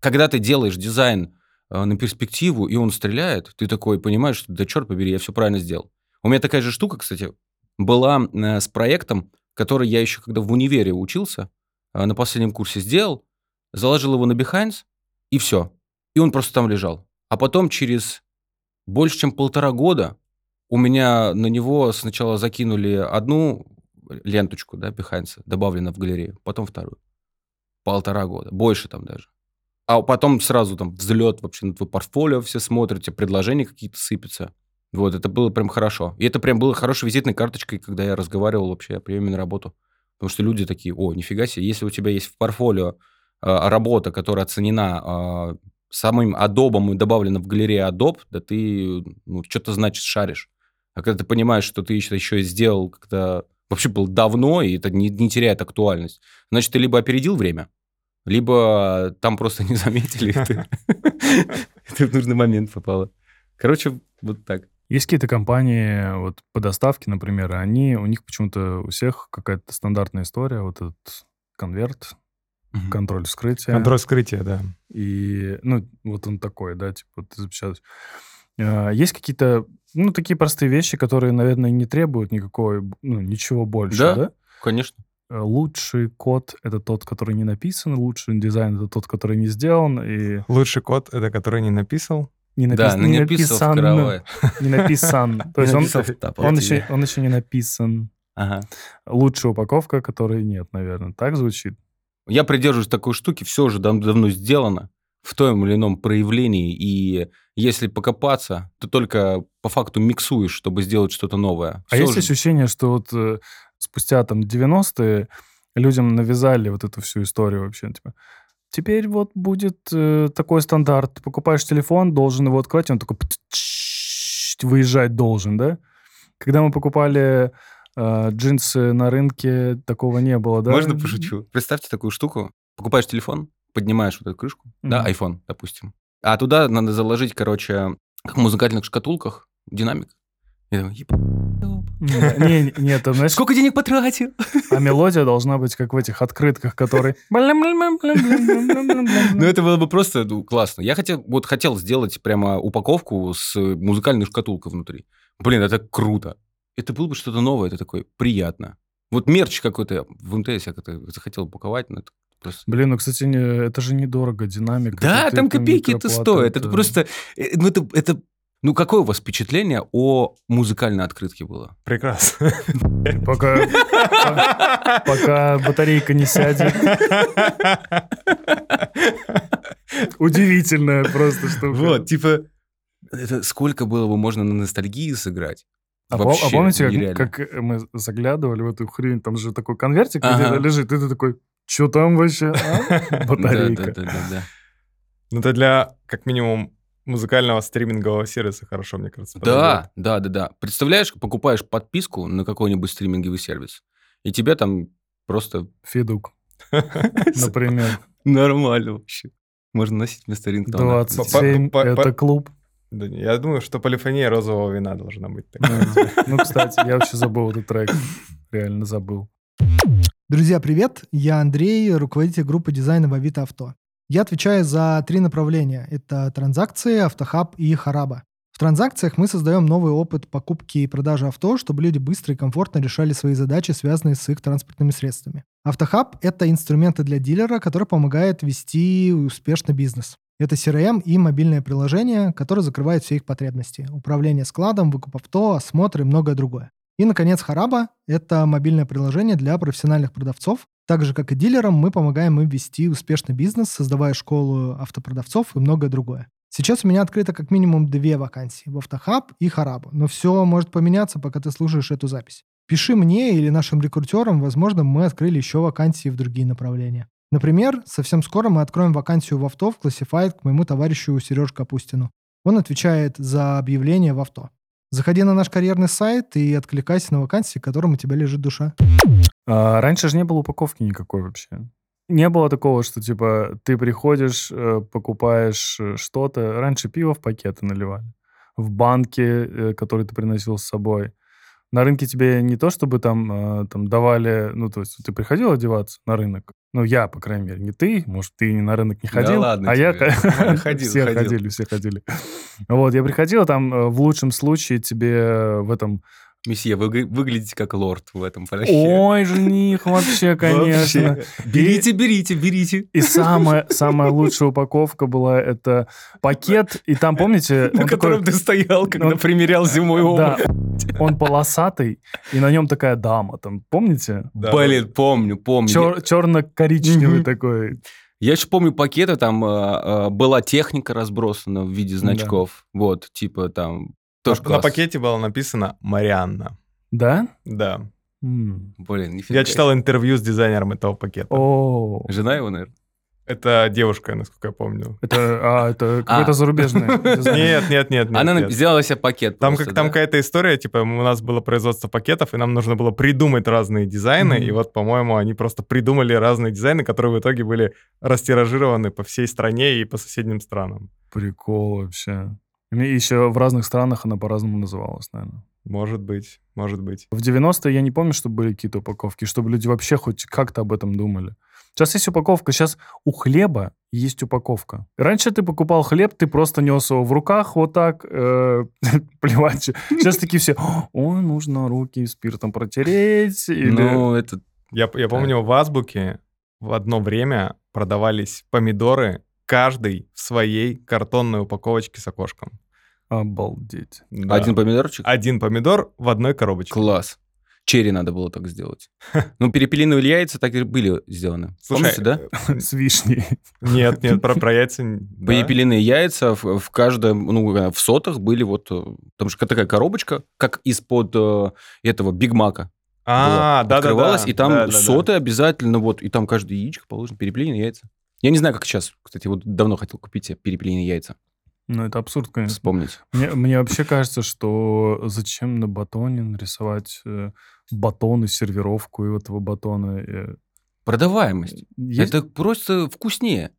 [SPEAKER 3] Когда ты делаешь дизайн э, на перспективу, и он стреляет, ты такой понимаешь, что да черт побери, я все правильно сделал. У меня такая же штука, кстати, была э, с проектом, который я еще когда в универе учился, э, на последнем курсе сделал, заложил его на Behance, и все. И он просто там лежал. А потом через больше, чем полтора года у меня на него сначала закинули одну ленточку, да, Behance, добавлено в галерею, потом вторую. Полтора года, больше там даже. А потом сразу там взлет вообще на твое портфолио, все смотрят, тебе предложения какие-то сыпятся. Вот, это было прям хорошо. И это прям было хорошей визитной карточкой, когда я разговаривал вообще о приеме на работу. Потому что люди такие, о, нифига себе, если у тебя есть в портфолио э, работа, которая оценена э, самым Adobe и добавлена в галерею Adobe, да ты, ну, что-то значит шаришь. А когда ты понимаешь, что ты еще, еще сделал, когда вообще был давно, и это не, не теряет актуальность, значит, ты либо опередил время, либо там просто не заметили, ты в нужный момент попала. Короче, вот так.
[SPEAKER 2] Есть какие-то компании вот по доставке, например, они, у них почему-то у всех какая-то стандартная история, вот этот конверт,
[SPEAKER 3] Мгм.
[SPEAKER 2] контроль вскрытия.
[SPEAKER 1] Контроль скрытия, да.
[SPEAKER 2] И, ну, вот он такой, да, типа, ты запечатаешь. А, Есть какие-то, ну, такие простые вещи, которые, наверное, не требуют никакой, ну, ничего больше,
[SPEAKER 3] Да.
[SPEAKER 2] да?
[SPEAKER 3] Конечно.
[SPEAKER 2] Э, Лучший код — это тот, который не написан, лучший дизайн — это тот, который не сделан, и
[SPEAKER 1] Лучший код — это который не написал.
[SPEAKER 2] не, напис-
[SPEAKER 3] Да, ну
[SPEAKER 2] не
[SPEAKER 3] не
[SPEAKER 2] написан.
[SPEAKER 3] кровать.
[SPEAKER 2] Не написан. То есть он, он, еще, он еще не написан.
[SPEAKER 3] Ага.
[SPEAKER 2] Лучшая упаковка, которой нет, наверное. Так звучит?
[SPEAKER 3] Я придерживаюсь такой штуки, все уже дав- давно сделано в том или ином проявлении, и если покопаться, то только по факту миксуешь, чтобы сделать что-то новое.
[SPEAKER 2] А есть
[SPEAKER 3] же-
[SPEAKER 2] ощущение, что вот э, спустя там 90-е людям навязали вот эту всю историю вообще, типа, теперь вот будет э, такой стандарт. Ты покупаешь телефон, должен его открыть, он такой выезжать должен, да? Когда мы покупали джинсы на рынке, такого не было, да?
[SPEAKER 3] Можно пошучу? Представьте такую штуку. Покупаешь телефон, поднимаешь вот эту крышку, да,
[SPEAKER 2] Мгм.
[SPEAKER 3] iPhone, допустим. А туда надо заложить, короче, как в музыкальных шкатулках, динамик. И такой, «Еб-
[SPEAKER 2] Не, не, там, знаешь,
[SPEAKER 3] Сколько денег потратил?
[SPEAKER 2] а мелодия должна быть как в этих открытках, которые...
[SPEAKER 3] Ну, это было бы просто ну, классно. Я хотел, вот хотел сделать прямо упаковку с музыкальной шкатулкой внутри. Блин, это круто. Это было бы что-то новое, это такое приятно. Вот мерч какой-то в МТС я как-то захотел упаковать, но это просто...
[SPEAKER 2] Блин, ну, кстати, не- это же недорого, динамик.
[SPEAKER 3] Да,
[SPEAKER 2] это
[SPEAKER 3] там
[SPEAKER 2] ты-
[SPEAKER 3] копейки это стоит. Это просто... э, Ну, это, это... Ну, какое у вас впечатление о музыкальной открытке было?
[SPEAKER 1] Прекрасно.
[SPEAKER 2] Пока, пока батарейка не сядет. Удивительная просто штука.
[SPEAKER 3] Вот, типа, это сколько было бы можно на ностальгии сыграть?
[SPEAKER 2] А, пом-
[SPEAKER 3] Вообще
[SPEAKER 2] а помните,
[SPEAKER 3] нереально.
[SPEAKER 2] как, как мы заглядывали в эту хрень, там же такой конвертик
[SPEAKER 3] Ага.
[SPEAKER 2] где-то лежит, и ты такой, что там вообще? а? Батарейка.
[SPEAKER 3] Да, да, да, да,
[SPEAKER 1] Ну, это для, как минимум, музыкального стримингового сервиса хорошо, мне кажется.
[SPEAKER 3] Да, да, да, да. Представляешь, покупаешь подписку на какой-нибудь стриминговый сервис, и тебя там просто
[SPEAKER 2] Федук, например.
[SPEAKER 3] нормально вообще. Можно носить вместо рингтона.
[SPEAKER 2] 27
[SPEAKER 1] По- по-
[SPEAKER 2] это клуб.
[SPEAKER 1] Да не, Я думаю, что полифония розового вина должна быть.
[SPEAKER 2] Ну. Ну, кстати, я вообще забыл этот трек. Реально забыл.
[SPEAKER 4] Друзья, привет! Я Андрей, руководитель группы дизайна в Авито Авто. Я отвечаю за три направления. Это транзакции, автохаб и хараба. В транзакциях мы создаем новый опыт покупки и продажи авто, чтобы люди быстро и комфортно решали свои задачи, связанные с их транспортными средствами. Автохаб — это инструменты для дилера, который помогает вести успешно бизнес. Это CRM и мобильное приложение, которое закрывает все их потребности. Управление складом, выкуп авто, осмотр и многое другое. И, наконец, Хараба — это мобильное приложение для профессиональных продавцов. Так же, как и дилерам, мы помогаем им вести успешный бизнес, создавая школу автопродавцов и многое другое. Сейчас у меня открыто как минимум две вакансии в Автохаб и Харабу, но все может поменяться, пока ты слушаешь эту запись. Пиши мне или нашим рекрутерам, возможно, мы открыли еще вакансии в другие направления. Например, совсем скоро мы откроем вакансию в авто в Classified к моему товарищу Сереже Капустину. Он отвечает за объявления в авто. Заходи на наш карьерный сайт и откликайся на вакансии, которым у тебя лежит душа.
[SPEAKER 2] А, раньше же не было упаковки никакой вообще. Не было такого, что типа ты приходишь, э, покупаешь э, что-то. Раньше пиво в пакеты наливали. В банке, э, который ты приносил с собой. На рынке тебе не то, чтобы там, там давали... Ну, то есть ты приходил одеваться на рынок? Ну, я, по крайней мере, не ты. Может, ты на рынок не
[SPEAKER 3] Да
[SPEAKER 2] ходил.
[SPEAKER 3] ладно
[SPEAKER 2] а я...
[SPEAKER 3] тебе.
[SPEAKER 2] х-
[SPEAKER 3] Ходил,
[SPEAKER 2] все
[SPEAKER 3] ходил.
[SPEAKER 2] ходили, все ходили. Вот, я приходил, там э, в лучшем случае тебе э, в этом...
[SPEAKER 3] Месье, вы вы выглядите как лорд в этом плаще.
[SPEAKER 2] Ой, жених, вообще, конечно.
[SPEAKER 3] Вообще. Берите, берите, берите.
[SPEAKER 2] И самая, самая лучшая упаковка была это пакет, и там, помните,
[SPEAKER 3] На котором
[SPEAKER 2] такой,
[SPEAKER 3] ты стоял, когда
[SPEAKER 2] он-
[SPEAKER 3] примерял зимой
[SPEAKER 2] да,
[SPEAKER 3] обувь.
[SPEAKER 2] он полосатый, и на нем такая дама, там, помните?
[SPEAKER 1] Да.
[SPEAKER 3] Блин, помню, помню.
[SPEAKER 2] Чер- черно-коричневый такой.
[SPEAKER 3] Я еще помню пакеты, там э, э, была техника разбросана в виде
[SPEAKER 2] Да.
[SPEAKER 3] значков. Вот, типа там... Тоже
[SPEAKER 1] На- На пакете было написано «Марианна».
[SPEAKER 2] Да?
[SPEAKER 1] Да.
[SPEAKER 2] М.
[SPEAKER 3] Блин, нифига.
[SPEAKER 1] Я читал интервью с дизайнером этого пакета.
[SPEAKER 2] О,
[SPEAKER 3] Жена его, наверное?
[SPEAKER 1] Это девушка, насколько я помню.
[SPEAKER 2] это, а, это какой-то
[SPEAKER 3] А.
[SPEAKER 2] зарубежный.
[SPEAKER 1] Нет, нет, нет, нет.
[SPEAKER 3] Она
[SPEAKER 1] нет.
[SPEAKER 3] сделала себе пакет
[SPEAKER 1] Там,
[SPEAKER 3] просто,
[SPEAKER 1] как, там
[SPEAKER 3] да?
[SPEAKER 1] какая-то история, типа, у нас было производство пакетов, и нам нужно было придумать разные дизайны, и вот, по-моему, они просто придумали разные дизайны, которые в итоге были растиражированы по всей стране и по соседним странам.
[SPEAKER 2] Прикол вообще. И еще в разных странах она по-разному называлась, наверное.
[SPEAKER 1] Может быть, может быть.
[SPEAKER 2] В 90-е я не помню, чтобы были какие-то упаковки, чтобы люди вообще хоть как-то об этом думали. Сейчас есть упаковка, сейчас у хлеба есть упаковка. Раньше ты покупал хлеб, ты просто нес его в руках вот так, э, плевать. Сейчас такие все, ой, нужно руки спиртом протереть. Или...
[SPEAKER 3] Ну, это...
[SPEAKER 1] Я, я помню, в Азбуке в одно время продавались помидоры, каждый в своей картонной упаковочке с окошком.
[SPEAKER 2] Обалдеть.
[SPEAKER 1] Да.
[SPEAKER 3] Один помидорчик?
[SPEAKER 1] Один помидор в одной коробочке.
[SPEAKER 3] Класс. Черри надо было так сделать. Ну, перепелиные яйца так и были сделаны.
[SPEAKER 1] Слушай,
[SPEAKER 3] Помните, да?
[SPEAKER 1] э,
[SPEAKER 2] С вишней.
[SPEAKER 1] Нет, нет, про, про яйца... да.
[SPEAKER 3] Перепелиные яйца в, в каждом, ну, э, в сотах были вот... э, Там же такая коробочка, как из-под э, этого Биг Мака.
[SPEAKER 1] А,
[SPEAKER 3] было.
[SPEAKER 1] да-да-да.
[SPEAKER 3] Открывалось, и там соты обязательно, вот, и там каждое яичко положено, перепелиные яйца. Я не знаю, как сейчас. Кстати, вот давно хотел купить себе перепелиные яйца.
[SPEAKER 2] Ну, это абсурд, конечно.
[SPEAKER 3] Вспомнить.
[SPEAKER 2] Мне, мне вообще кажется, что зачем на батоне нарисовать э, батон и сервировку и этого батона. э,
[SPEAKER 3] Продаваемость.
[SPEAKER 2] есть-
[SPEAKER 3] Это просто вкуснее.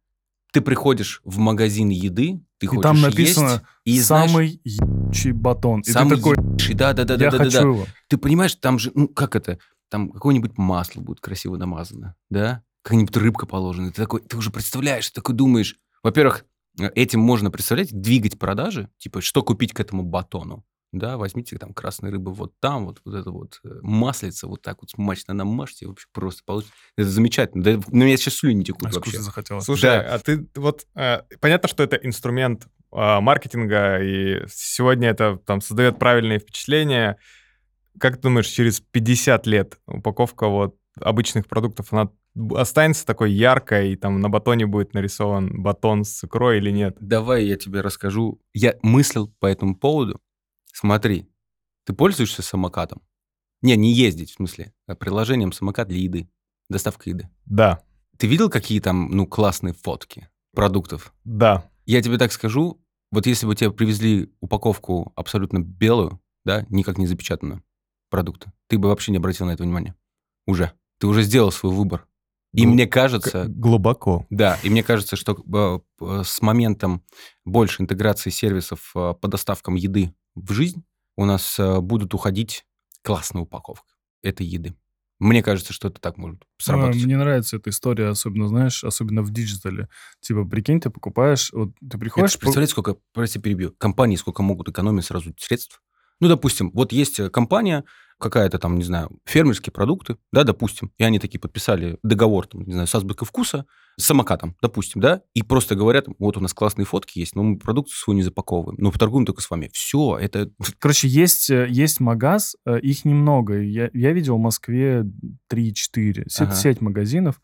[SPEAKER 3] Ты приходишь в магазин еды, ты
[SPEAKER 2] И
[SPEAKER 3] хочешь
[SPEAKER 2] там написано
[SPEAKER 3] есть, и знаешь,
[SPEAKER 2] самый ебучий батон. И
[SPEAKER 3] самый
[SPEAKER 2] ты такой,
[SPEAKER 3] ебучий, да, да, да,
[SPEAKER 2] я
[SPEAKER 3] да, да,
[SPEAKER 2] хочу
[SPEAKER 3] да.
[SPEAKER 2] его.
[SPEAKER 3] Ты понимаешь, там же, ну как это, там какое-нибудь масло будет красиво намазано, да? Какая-нибудь рыбка положена. Ты такой, ты уже представляешь, ты такой думаешь. Во-первых, э, этим можно представлять, двигать продажи, типа, что купить к этому батону. Да, возьмите там красной рыбы вот там, вот, вот это вот э, маслица, вот так вот смачно намажьте, вообще просто получится. Это замечательно. Да, на меня сейчас слюни текут
[SPEAKER 2] Аж
[SPEAKER 3] вообще.
[SPEAKER 2] захотелось.
[SPEAKER 1] Слушай,
[SPEAKER 3] Да.
[SPEAKER 1] а ты вот э, понятно, что это инструмент э, маркетинга, и сегодня это там создает правильные впечатления. Как ты думаешь, через 50 лет упаковка вот обычных продуктов, она останется такой яркой, и там на батоне будет нарисован батон с икрой или нет?
[SPEAKER 3] Давай я тебе расскажу. Я мыслил по этому поводу. Смотри, ты пользуешься самокатом? Не, не ездить, в смысле, а приложением самокат для еды, доставка еды.
[SPEAKER 1] Да,
[SPEAKER 3] Ты видел, какие там, ну, классные фотки продуктов?
[SPEAKER 1] да.
[SPEAKER 3] Я тебе так скажу, вот если бы тебе привезли упаковку абсолютно белую, да, никак не запечатанную продукта, ты бы вообще не обратил на это внимания. Уже. Ты уже сделал свой выбор. И мне кажется,
[SPEAKER 1] глубоко.
[SPEAKER 3] да, и мне кажется, что э, э, с моментом больше интеграции сервисов э, по доставкам еды в жизнь у нас будут уходить классная упаковка этой еды. Мне кажется, что это так может
[SPEAKER 2] А,
[SPEAKER 3] сработать.
[SPEAKER 2] Мне нравится эта история, особенно, знаешь, особенно в digital е. Типа, прикинь, ты покупаешь, вот ты приходишь...
[SPEAKER 3] Это, представляете, сколько, прости, перебью, компании сколько могут экономить сразу средств? Ну, допустим, вот есть э, компания, какая-то там, не знаю, фермерские продукты, да, допустим, и они такие подписали договор, там, не знаю, с азбукой вкуса, с самокатом, допустим, да, и просто говорят, вот у нас классные фотки есть, но мы продукцию свою не запаковываем, но поторгуем только с вами. Все, это...
[SPEAKER 2] Короче, есть, э, есть магаз, э, их немного. Я, я видел в Москве 3-4, сеть,
[SPEAKER 3] Ага.
[SPEAKER 2] сеть магазинов.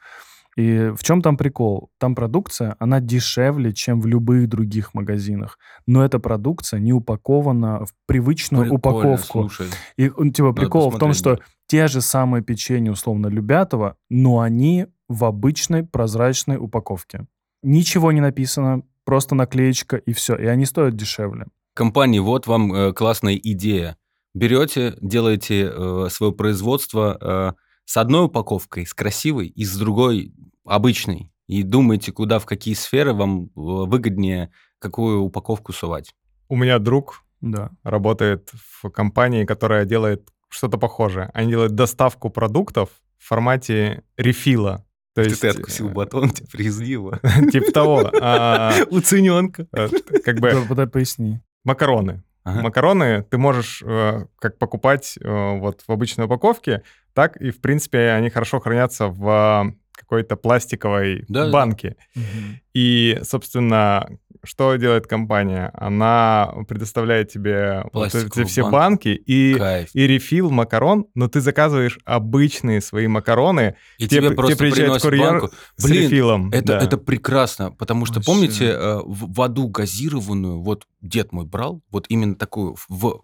[SPEAKER 2] И в чем там прикол? Там продукция, она дешевле, чем в любых других магазинах. Но эта продукция не упакована в привычную
[SPEAKER 3] Прикольно,
[SPEAKER 2] упаковку.
[SPEAKER 3] Слушай,
[SPEAKER 2] И, ну, типа, прикол в том, что те же самые печенье, условно, Любятово, но они в обычной прозрачной упаковке. Ничего не написано, просто наклеечка и все. И они стоят дешевле.
[SPEAKER 3] компании, вот вам э, классная идея. Берете, делаете э, свое производство э, с одной упаковкой, с красивой, и с другой обычной. И думаете, куда, в какие сферы вам э, выгоднее какую упаковку сувать.
[SPEAKER 1] У меня друг
[SPEAKER 2] Да.
[SPEAKER 1] работает в компании, которая делает что-то похожее. Они делают доставку продуктов в формате рефила. То есть,
[SPEAKER 3] ты откусил
[SPEAKER 1] э,
[SPEAKER 3] батон, тебе привезли его.
[SPEAKER 1] Типа того. А,
[SPEAKER 3] Уцененка.
[SPEAKER 1] э, Как бы
[SPEAKER 2] поясни.
[SPEAKER 1] макароны.
[SPEAKER 3] Ага.
[SPEAKER 1] Макароны ты можешь э, как покупать э, вот в обычной упаковке, так и, в принципе, они хорошо хранятся в э, какой-то пластиковой
[SPEAKER 3] Да-да-да.
[SPEAKER 1] банке. И, собственно, что делает компания? Она предоставляет тебе вот эти все
[SPEAKER 3] банку.
[SPEAKER 1] банки и,
[SPEAKER 3] Кайф.
[SPEAKER 1] и рефил макарон, но ты заказываешь обычные свои макароны,
[SPEAKER 3] И
[SPEAKER 1] тебе,
[SPEAKER 3] тебе
[SPEAKER 1] тебе
[SPEAKER 3] просто
[SPEAKER 1] приезжает
[SPEAKER 3] приносят
[SPEAKER 1] курьер
[SPEAKER 3] банку.
[SPEAKER 1] с
[SPEAKER 3] Блин,
[SPEAKER 1] рефилом.
[SPEAKER 3] Это,
[SPEAKER 1] да.
[SPEAKER 3] это прекрасно, потому что,
[SPEAKER 2] Вообще.
[SPEAKER 3] помните, э, в- воду газированную, вот дед мой брал, вот именно такую в-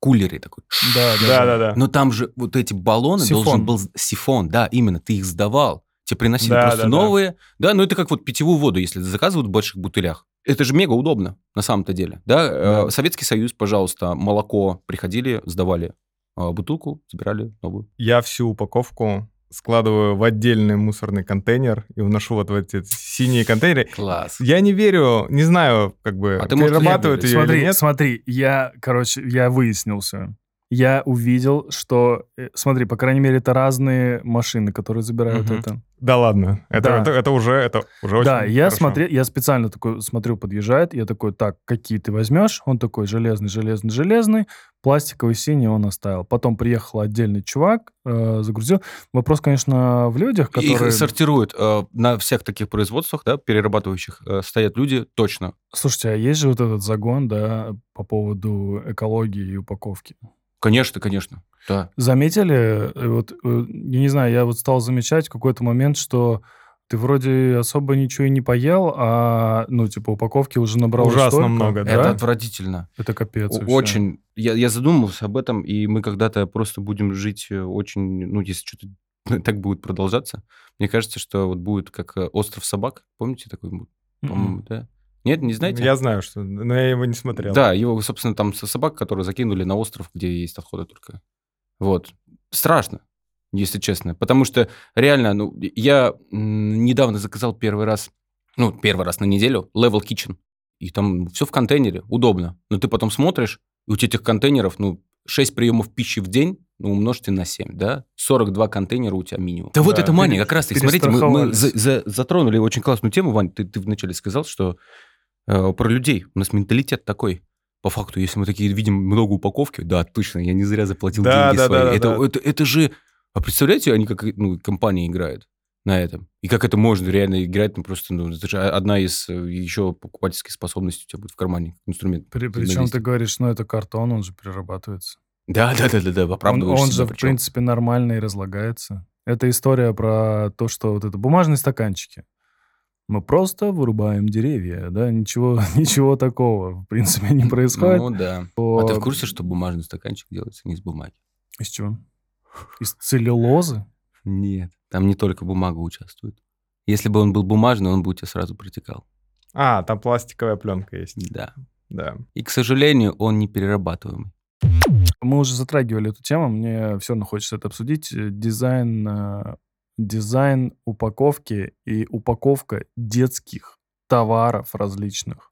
[SPEAKER 3] кулере такой.
[SPEAKER 2] Да, да.
[SPEAKER 1] Да, да, да.
[SPEAKER 3] Но там же вот эти баллоны
[SPEAKER 2] Сифон.
[SPEAKER 3] должен был... Сифон, да, именно, ты их сдавал. Тебе приносили
[SPEAKER 1] Да,
[SPEAKER 3] просто
[SPEAKER 1] да, да.
[SPEAKER 3] новые. Да, ну это как вот питьевую воду, если заказывают в больших бутылях. Это же мега удобно, на самом-то деле. Да,
[SPEAKER 1] Да.
[SPEAKER 3] э, Советский Союз, пожалуйста, молоко приходили, сдавали э, бутылку, забирали новую.
[SPEAKER 1] Я всю упаковку складываю в отдельный мусорный контейнер и уношу вот в эти синие контейнеры.
[SPEAKER 3] Класс.
[SPEAKER 1] Я не верю, не знаю, как бы
[SPEAKER 3] А ты,
[SPEAKER 1] перерабатывают ее
[SPEAKER 2] Смотри,
[SPEAKER 1] или нет.
[SPEAKER 2] смотри, я, короче, я выяснил все. Я увидел, что, э, смотри, по крайней мере, это разные машины, которые забирают
[SPEAKER 3] Мгм.
[SPEAKER 2] это.
[SPEAKER 1] Да ладно, это,
[SPEAKER 2] Да.
[SPEAKER 1] это, это уже, это уже очень
[SPEAKER 2] да, я смотрел, я специально такой смотрю, подъезжает, я такой, так, какие ты возьмешь? Он такой, железный, железный, железный, пластиковый синий он оставил. Потом приехал отдельный чувак, э, загрузил. Вопрос, конечно, в людях, которые...
[SPEAKER 3] Их сортируют э, на всех таких производствах, да, перерабатывающих, э, стоят люди точно.
[SPEAKER 2] Слушайте, а есть же вот этот загон, да, по поводу экологии и упаковки?
[SPEAKER 3] Конечно, конечно, да.
[SPEAKER 2] Заметили, э, вот, э, я не знаю, я вот стал замечать в какой-то момент, что Ты вроде особо ничего и не поел, а, ну, типа, упаковки уже набрал
[SPEAKER 1] Ужасно
[SPEAKER 2] столько.
[SPEAKER 1] много,
[SPEAKER 2] да?
[SPEAKER 3] Это отвратительно.
[SPEAKER 2] Это капец.
[SPEAKER 3] Очень. Я, я задумался об этом, и мы когда-то просто будем жить э, очень... Ну, если что-то так будет продолжаться, мне кажется, что вот будет как «Остров собак». Помните такой? был? По-моему,
[SPEAKER 2] М-м.
[SPEAKER 3] да? Нет, не знаете?
[SPEAKER 1] Я знаю, что... Но я его не смотрел.
[SPEAKER 3] Да, его, собственно, там со- собак, которые закинули на остров, где есть отходы только. Вот. Страшно, если честно. Потому что реально, ну, я недавно заказал первый раз, ну, первый раз на неделю, Level Kitchen. И там все в контейнере, удобно. Но ты потом смотришь, и у тебя этих контейнеров, ну, 6 приемов пищи в день, ну, умножьте на 7, да? 42 контейнера у тебя минимум. Да, вот
[SPEAKER 1] Да,
[SPEAKER 3] это мания, как раз таки. Смотрите, мы, мы за- за- затронули очень классную тему, Вань, ты, ты вначале сказал, что э, про людей. У нас менталитет такой. По факту, если мы такие видим много упаковки, да, точно, я не зря заплатил
[SPEAKER 1] Да,
[SPEAKER 3] деньги
[SPEAKER 1] да,
[SPEAKER 3] свои.
[SPEAKER 1] да,
[SPEAKER 3] это,
[SPEAKER 1] да.
[SPEAKER 3] Это, это же... А представляете, они как ну, компания играют на этом? И как это можно реально играть? Ну, просто, ну, это же одна из э, еще покупательских способностей у тебя будет в кармане. Инструмент.
[SPEAKER 2] При, причем ты говоришь, ну, это картон, он же перерабатывается.
[SPEAKER 3] Да, да, да, да, да,
[SPEAKER 2] Он,
[SPEAKER 3] оправдываешь
[SPEAKER 2] он
[SPEAKER 3] себя
[SPEAKER 2] же, в
[SPEAKER 3] причем.
[SPEAKER 2] принципе, нормально и разлагается. Это история про то, что вот это бумажные стаканчики. Мы просто вырубаем деревья, да, ничего, ничего такого, в принципе, не происходит.
[SPEAKER 3] Ну, да.
[SPEAKER 2] То-
[SPEAKER 3] А ты в курсе, что бумажный стаканчик делается не из бумаги?
[SPEAKER 2] Из чего? Из целлюлозы?
[SPEAKER 3] Нет, там не только бумага участвует. Если бы он был бумажный, он бы у тебя сразу протекал.
[SPEAKER 1] А, там пластиковая пленка есть.
[SPEAKER 3] Да.
[SPEAKER 1] Да.
[SPEAKER 3] И, к сожалению, он не перерабатываемый.
[SPEAKER 2] Мы уже затрагивали эту тему, мне все равно хочется это обсудить. Дизайн, э, дизайн упаковки и упаковка детских товаров различных.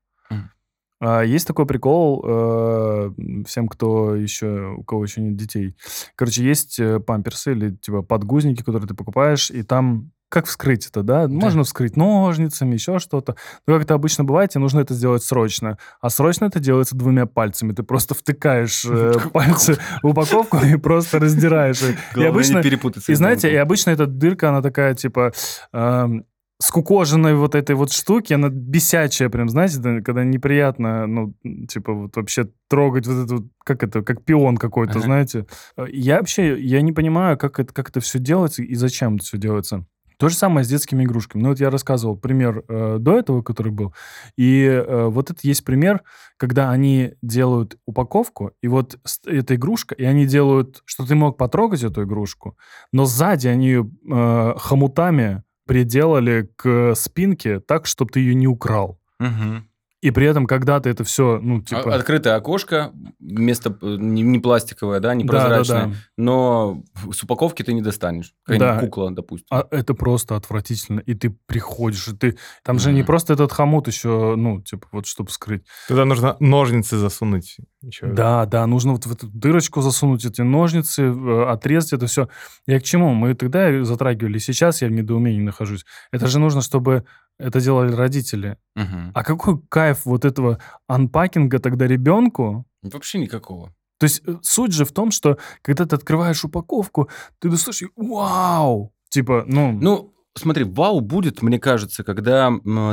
[SPEAKER 2] А, Есть такой прикол э, всем, кто еще, у кого еще нет детей. Короче, есть э, памперсы или типа подгузники, которые ты покупаешь, и там как вскрыть это, да? Можно вскрыть ножницами, еще что-то. Но как это обычно бывает, тебе нужно это сделать срочно. А срочно это делается двумя пальцами. Ты просто втыкаешь э, пальцы в упаковку и просто раздираешь. И обычно, и знаете, и обычно эта дырка, она такая, типа, эм, скукоженной вот этой вот штуки, она бесячая прям, знаете, да, когда неприятно, ну, типа, вот вообще трогать вот вот, как это, как пион какой-то,
[SPEAKER 3] Ага.
[SPEAKER 2] знаете. Э, Я вообще, я не понимаю, как это, как это все делается и зачем это все делается. То же самое с детскими игрушками. Ну, вот я рассказывал пример э, до этого, который был. И э, вот это есть пример, когда они делают упаковку, и вот эта игрушка, и они делают, что ты мог потрогать эту игрушку, но сзади они ее э, хомутами приделали к спинке так, чтобы ты ее не украл.
[SPEAKER 3] Мгм.
[SPEAKER 2] И при этом, когда ты это все, ну,
[SPEAKER 3] А-
[SPEAKER 2] типа...
[SPEAKER 3] Открытое окошко, место э, не, не пластиковое, да, не
[SPEAKER 2] Да, да,
[SPEAKER 3] прозрачное,
[SPEAKER 2] да.
[SPEAKER 3] но с упаковки ты не достанешь. Какая-нибудь
[SPEAKER 2] Да.
[SPEAKER 3] кукла, допустим.
[SPEAKER 2] А это просто отвратительно. И ты приходишь, и ты... Там же не просто этот хомут еще, ну, типа, вот, чтобы скрыть.
[SPEAKER 1] Туда нужно ножницы засунуть. Еще.
[SPEAKER 2] Да, да, нужно вот в эту дырочку засунуть эти ножницы, э, отрезать это все. Я к чему? Мы тогда затрагивали, сейчас я в недоумении нахожусь. Это же нужно, чтобы это делали родители.
[SPEAKER 3] Мгм.
[SPEAKER 2] А какой кайф вот этого анпакинга тогда ребенку?
[SPEAKER 3] Вообще никакого.
[SPEAKER 2] То есть э, суть же в том, что когда ты открываешь упаковку, ты достаешь и вау! Типа, ну...
[SPEAKER 3] Ну, смотри, вау будет, мне кажется, когда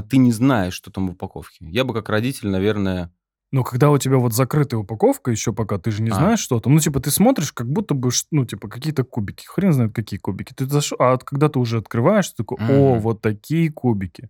[SPEAKER 3] ты не знаешь, что там в упаковке. Я бы как родитель, наверное...
[SPEAKER 2] Но когда у тебя вот закрытая упаковка еще пока, ты же не
[SPEAKER 3] А.
[SPEAKER 2] знаешь, что там. Ну, типа, ты смотришь, как будто бы, ну, типа, какие-то кубики. Хрен знает, какие кубики. Ты зашел, а когда ты уже открываешь, ты такой, о,
[SPEAKER 3] Мгм.
[SPEAKER 2] вот такие кубики.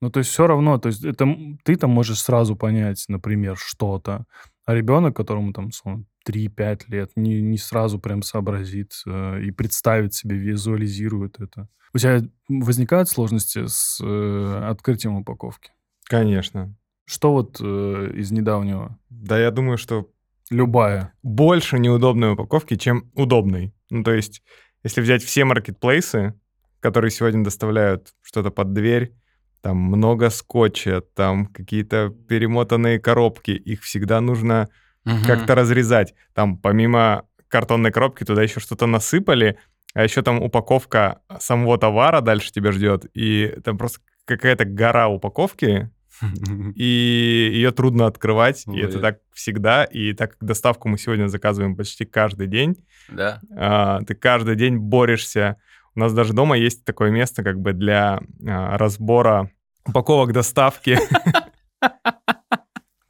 [SPEAKER 2] Ну, то есть все равно, то есть это ты там можешь сразу понять, например, что-то. А ребенок, которому там условно, 3-5 лет, не, не сразу прям сообразит э, и представит себе, визуализирует это. У тебя возникают сложности с э, открытием упаковки?
[SPEAKER 1] Конечно.
[SPEAKER 2] Что вот э, из недавнего?
[SPEAKER 1] Да, я думаю, что
[SPEAKER 2] Любая.
[SPEAKER 1] больше неудобной упаковки, чем удобной. Ну, то есть, если взять все маркетплейсы, которые сегодня доставляют что-то под дверь, там много скотча, там какие-то перемотанные коробки, их всегда нужно
[SPEAKER 3] Мгм.
[SPEAKER 1] как-то разрезать. Там помимо картонной коробки туда еще что-то насыпали, а еще там упаковка самого товара дальше тебя ждет, и там просто какая-то гора упаковки, и ее трудно открывать, и это так всегда, и так как доставку мы сегодня заказываем почти каждый день,
[SPEAKER 3] Да.
[SPEAKER 1] а, ты каждый день борешься. У нас даже дома есть такое место как бы для а, разбора упаковок доставки.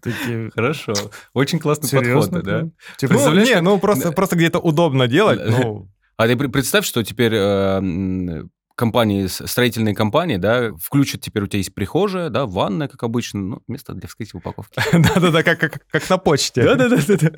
[SPEAKER 2] Такие...
[SPEAKER 3] Хорошо. Очень классный
[SPEAKER 2] Серьезно?
[SPEAKER 3] подход, да?
[SPEAKER 2] Типа,
[SPEAKER 1] Ну, не, ну просто, просто где-то удобно делать, ну,
[SPEAKER 3] А ты пр- представь, что теперь э, компании, строительные компании, да, включат теперь у тебя есть прихожая, да, ванная, как обычно, ну, место для вскрытия упаковки.
[SPEAKER 1] Да-да-да, как, на почте.
[SPEAKER 3] Да-да-да.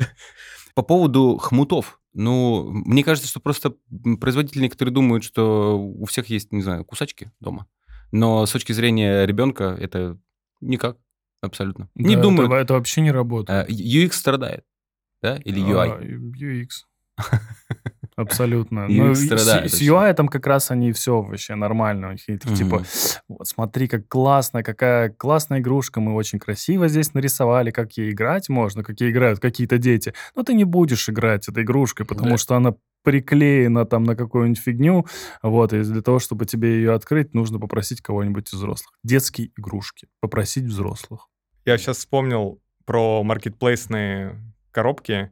[SPEAKER 3] По поводу хмутов. Ну, мне кажется, что просто производители некоторые думают, что у всех есть, не знаю, кусачки дома. Но с точки зрения ребенка это никак, абсолютно. Не
[SPEAKER 2] Да,
[SPEAKER 3] думают.
[SPEAKER 2] Это, это вообще не работает.
[SPEAKER 3] А, UX страдает, да, или UI.
[SPEAKER 2] А, UX. Абсолютно.
[SPEAKER 3] UX
[SPEAKER 2] Ну, и
[SPEAKER 3] страдает
[SPEAKER 2] с, с
[SPEAKER 3] очень.
[SPEAKER 2] UI там как раз они все вообще нормально. У них и такие, типа,
[SPEAKER 3] Мгм.
[SPEAKER 2] вот смотри, как классно, какая классная игрушка, мы очень красиво здесь нарисовали, как ей играть можно, как ей играют какие-то дети. Но ты не будешь играть этой игрушкой, потому
[SPEAKER 3] Да.
[SPEAKER 2] что она приклеена там на какую-нибудь фигню, вот, и для того, чтобы тебе ее открыть, нужно попросить кого-нибудь из взрослых. Детские игрушки. Попросить взрослых.
[SPEAKER 1] Я сейчас вспомнил про маркетплейсные коробки.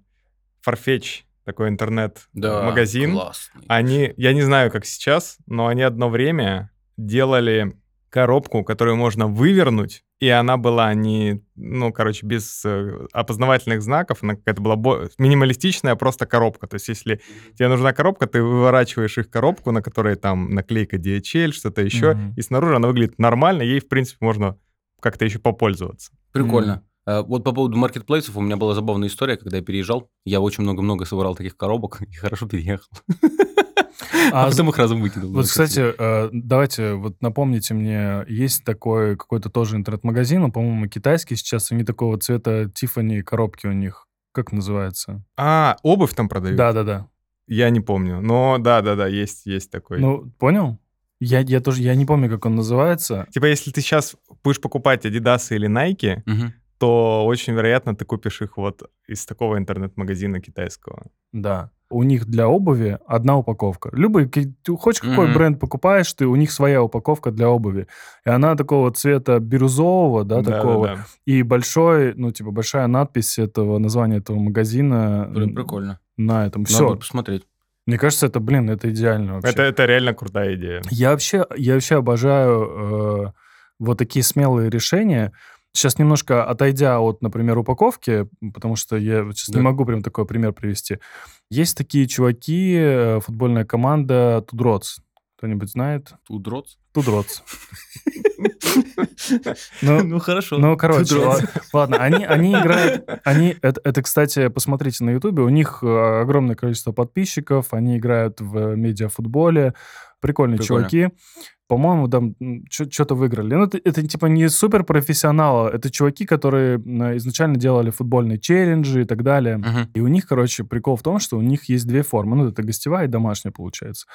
[SPEAKER 1] Farfetch, такой интернет-магазин.
[SPEAKER 3] классный.
[SPEAKER 1] Они, я не знаю, как сейчас, но они одно время делали коробку, которую можно вывернуть, и она была не, ну, короче, без э, опознавательных знаков, она какая-то была бо- минималистичная просто коробка. То есть если тебе нужна коробка, ты выворачиваешь их коробку, на которой там наклейка DHL, что-то еще,
[SPEAKER 2] Мгм.
[SPEAKER 1] и снаружи она выглядит нормально, ей, в принципе, можно как-то еще попользоваться.
[SPEAKER 3] Прикольно. А, Вот по поводу маркетплейсов у меня была забавная история, когда я переезжал. Я очень много-много собрал таких коробок и хорошо переехал. А,
[SPEAKER 2] А
[SPEAKER 3] потом их разом выкинул.
[SPEAKER 2] Вот, кстати, э, давайте вот напомните мне, есть такой какой-то тоже интернет-магазин, он, по-моему, китайский сейчас, они такого цвета Тиффани коробки у них. Как называется?
[SPEAKER 1] А, обувь там продают?
[SPEAKER 2] Да-да-да.
[SPEAKER 1] Я не помню. Но да-да-да, есть, есть такой.
[SPEAKER 2] Ну, понял? Я, я тоже, я не помню, как он называется.
[SPEAKER 1] Типа, если ты сейчас будешь покупать Adidas или Nike,
[SPEAKER 3] Мгм.
[SPEAKER 1] То очень вероятно ты купишь их вот из такого интернет-магазина китайского.
[SPEAKER 2] Да. У них для обуви одна упаковка. Любой, ты хочешь какой
[SPEAKER 3] Мгм.
[SPEAKER 2] бренд покупаешь, ты у них своя упаковка для обуви. И она такого цвета бирюзового, да, такого.
[SPEAKER 1] Да-да-да.
[SPEAKER 2] И большой, ну, типа, большая надпись этого, названия этого магазина
[SPEAKER 3] Блин, Прикольно.
[SPEAKER 2] на этом.
[SPEAKER 3] Надо
[SPEAKER 2] Все.
[SPEAKER 3] будет посмотреть.
[SPEAKER 2] Мне кажется, это, блин, это идеально вообще.
[SPEAKER 1] Это, это реально крутая идея.
[SPEAKER 2] Я вообще, я вообще обожаю э, вот такие смелые решения. Сейчас немножко отойдя от, например, упаковки, потому что я сейчас
[SPEAKER 3] Да.
[SPEAKER 2] не могу прям такой пример привести. Есть такие чуваки, э, футбольная команда Тудроц. Кто-нибудь знает?
[SPEAKER 3] Тудроц?
[SPEAKER 2] Тудроц. Ну,
[SPEAKER 3] Ну, хорошо.
[SPEAKER 2] ну, короче,
[SPEAKER 3] Тудроц.
[SPEAKER 2] ла- ладно, они, они играют, они, это, это, кстати, посмотрите на Ютубе, у них э, огромное количество подписчиков, они играют в медиафутболе, прикольные
[SPEAKER 3] Прикольно.
[SPEAKER 2] чуваки. По-моему, там что-то выиграли. Ну, это, это типа не супер профессионалы, это чуваки, которые м, изначально делали футбольные челленджи и так далее.
[SPEAKER 3] Мгм.
[SPEAKER 2] И у них, короче, прикол в том, что у них есть две формы. Ну, это гостевая и домашняя, получается.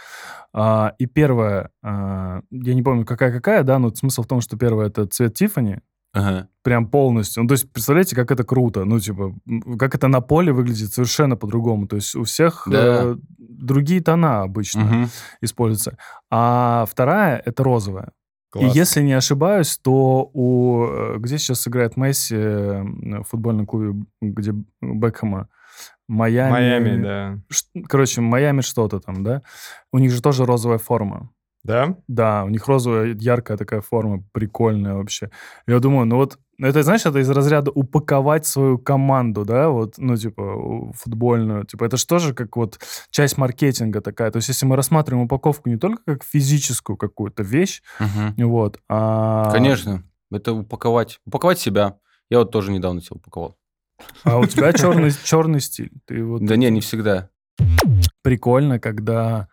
[SPEAKER 2] А, и первая, а, я не помню, какая-какая, да, но смысл в том, что первая — это цвет Тиффани,
[SPEAKER 3] Ага.
[SPEAKER 2] прям полностью. Ну, то есть, представляете, как это круто. Ну, типа, как это на поле выглядит совершенно по-другому. То есть у всех
[SPEAKER 3] Да.
[SPEAKER 2] э, другие тона обычно
[SPEAKER 3] Мгм.
[SPEAKER 2] используются. А вторая — это розовая.
[SPEAKER 1] Класс.
[SPEAKER 2] И если не ошибаюсь, то у... э, Где сейчас играет Месси в футбольном клубе, где Бекхэма? Майами.
[SPEAKER 1] Майами, да.
[SPEAKER 2] Короче, Майами что-то там, да? У них же тоже розовая форма.
[SPEAKER 1] Да?
[SPEAKER 2] Да, у них розовая яркая такая форма, прикольная вообще. Я думаю, ну вот, это, знаешь, это из разряда упаковать свою команду, да, вот, ну, типа, футбольную. Типа, это же тоже как вот часть маркетинга такая. То есть, если мы рассматриваем упаковку не только как физическую какую-то вещь,
[SPEAKER 3] Мгм.
[SPEAKER 2] вот, а...
[SPEAKER 3] Конечно. Это упаковать. Упаковать себя. Я вот тоже недавно себя упаковал.
[SPEAKER 2] А у тебя черный, черный стиль. Ты вот
[SPEAKER 3] Да не, не всегда.
[SPEAKER 2] прикольно, когда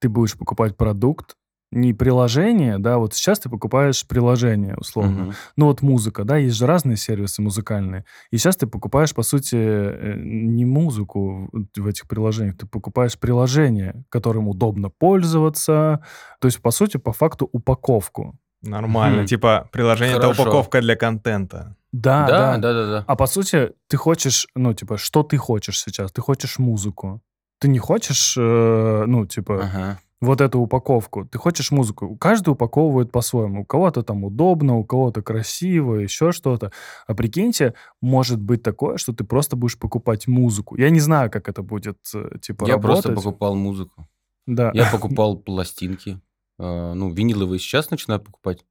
[SPEAKER 2] ты будешь покупать продукт, не приложение, да, вот сейчас ты покупаешь приложение, условно.
[SPEAKER 3] Мгм.
[SPEAKER 2] Ну вот музыка, да, есть же разные сервисы музыкальные. И сейчас ты покупаешь, по сути, э, не музыку в этих приложениях, ты покупаешь приложение, которым удобно пользоваться. То есть, по сути, по факту упаковку.
[SPEAKER 1] Нормально.
[SPEAKER 3] Мгм.
[SPEAKER 1] Типа, приложение это
[SPEAKER 3] Хорошо.
[SPEAKER 1] упаковка для контента.
[SPEAKER 2] Да,
[SPEAKER 3] Да,
[SPEAKER 2] да.
[SPEAKER 3] да, да, да.
[SPEAKER 2] А по сути, ты хочешь, ну, типа, что ты хочешь сейчас? Ты хочешь музыку. Ты не хочешь, э, ну, типа,
[SPEAKER 3] Ага.
[SPEAKER 2] Вот эту упаковку. Ты хочешь музыку. Каждый упаковывает по-своему. У кого-то там удобно, у кого-то красиво, еще что-то. А прикиньте, может быть такое, что ты просто будешь покупать музыку. Я не знаю, как это будет, э, типа,
[SPEAKER 3] Я
[SPEAKER 2] работать.
[SPEAKER 3] просто покупал музыку.
[SPEAKER 2] Да.
[SPEAKER 3] Я покупал пластинки. Э, Ну, виниловые сейчас начинаю покупать.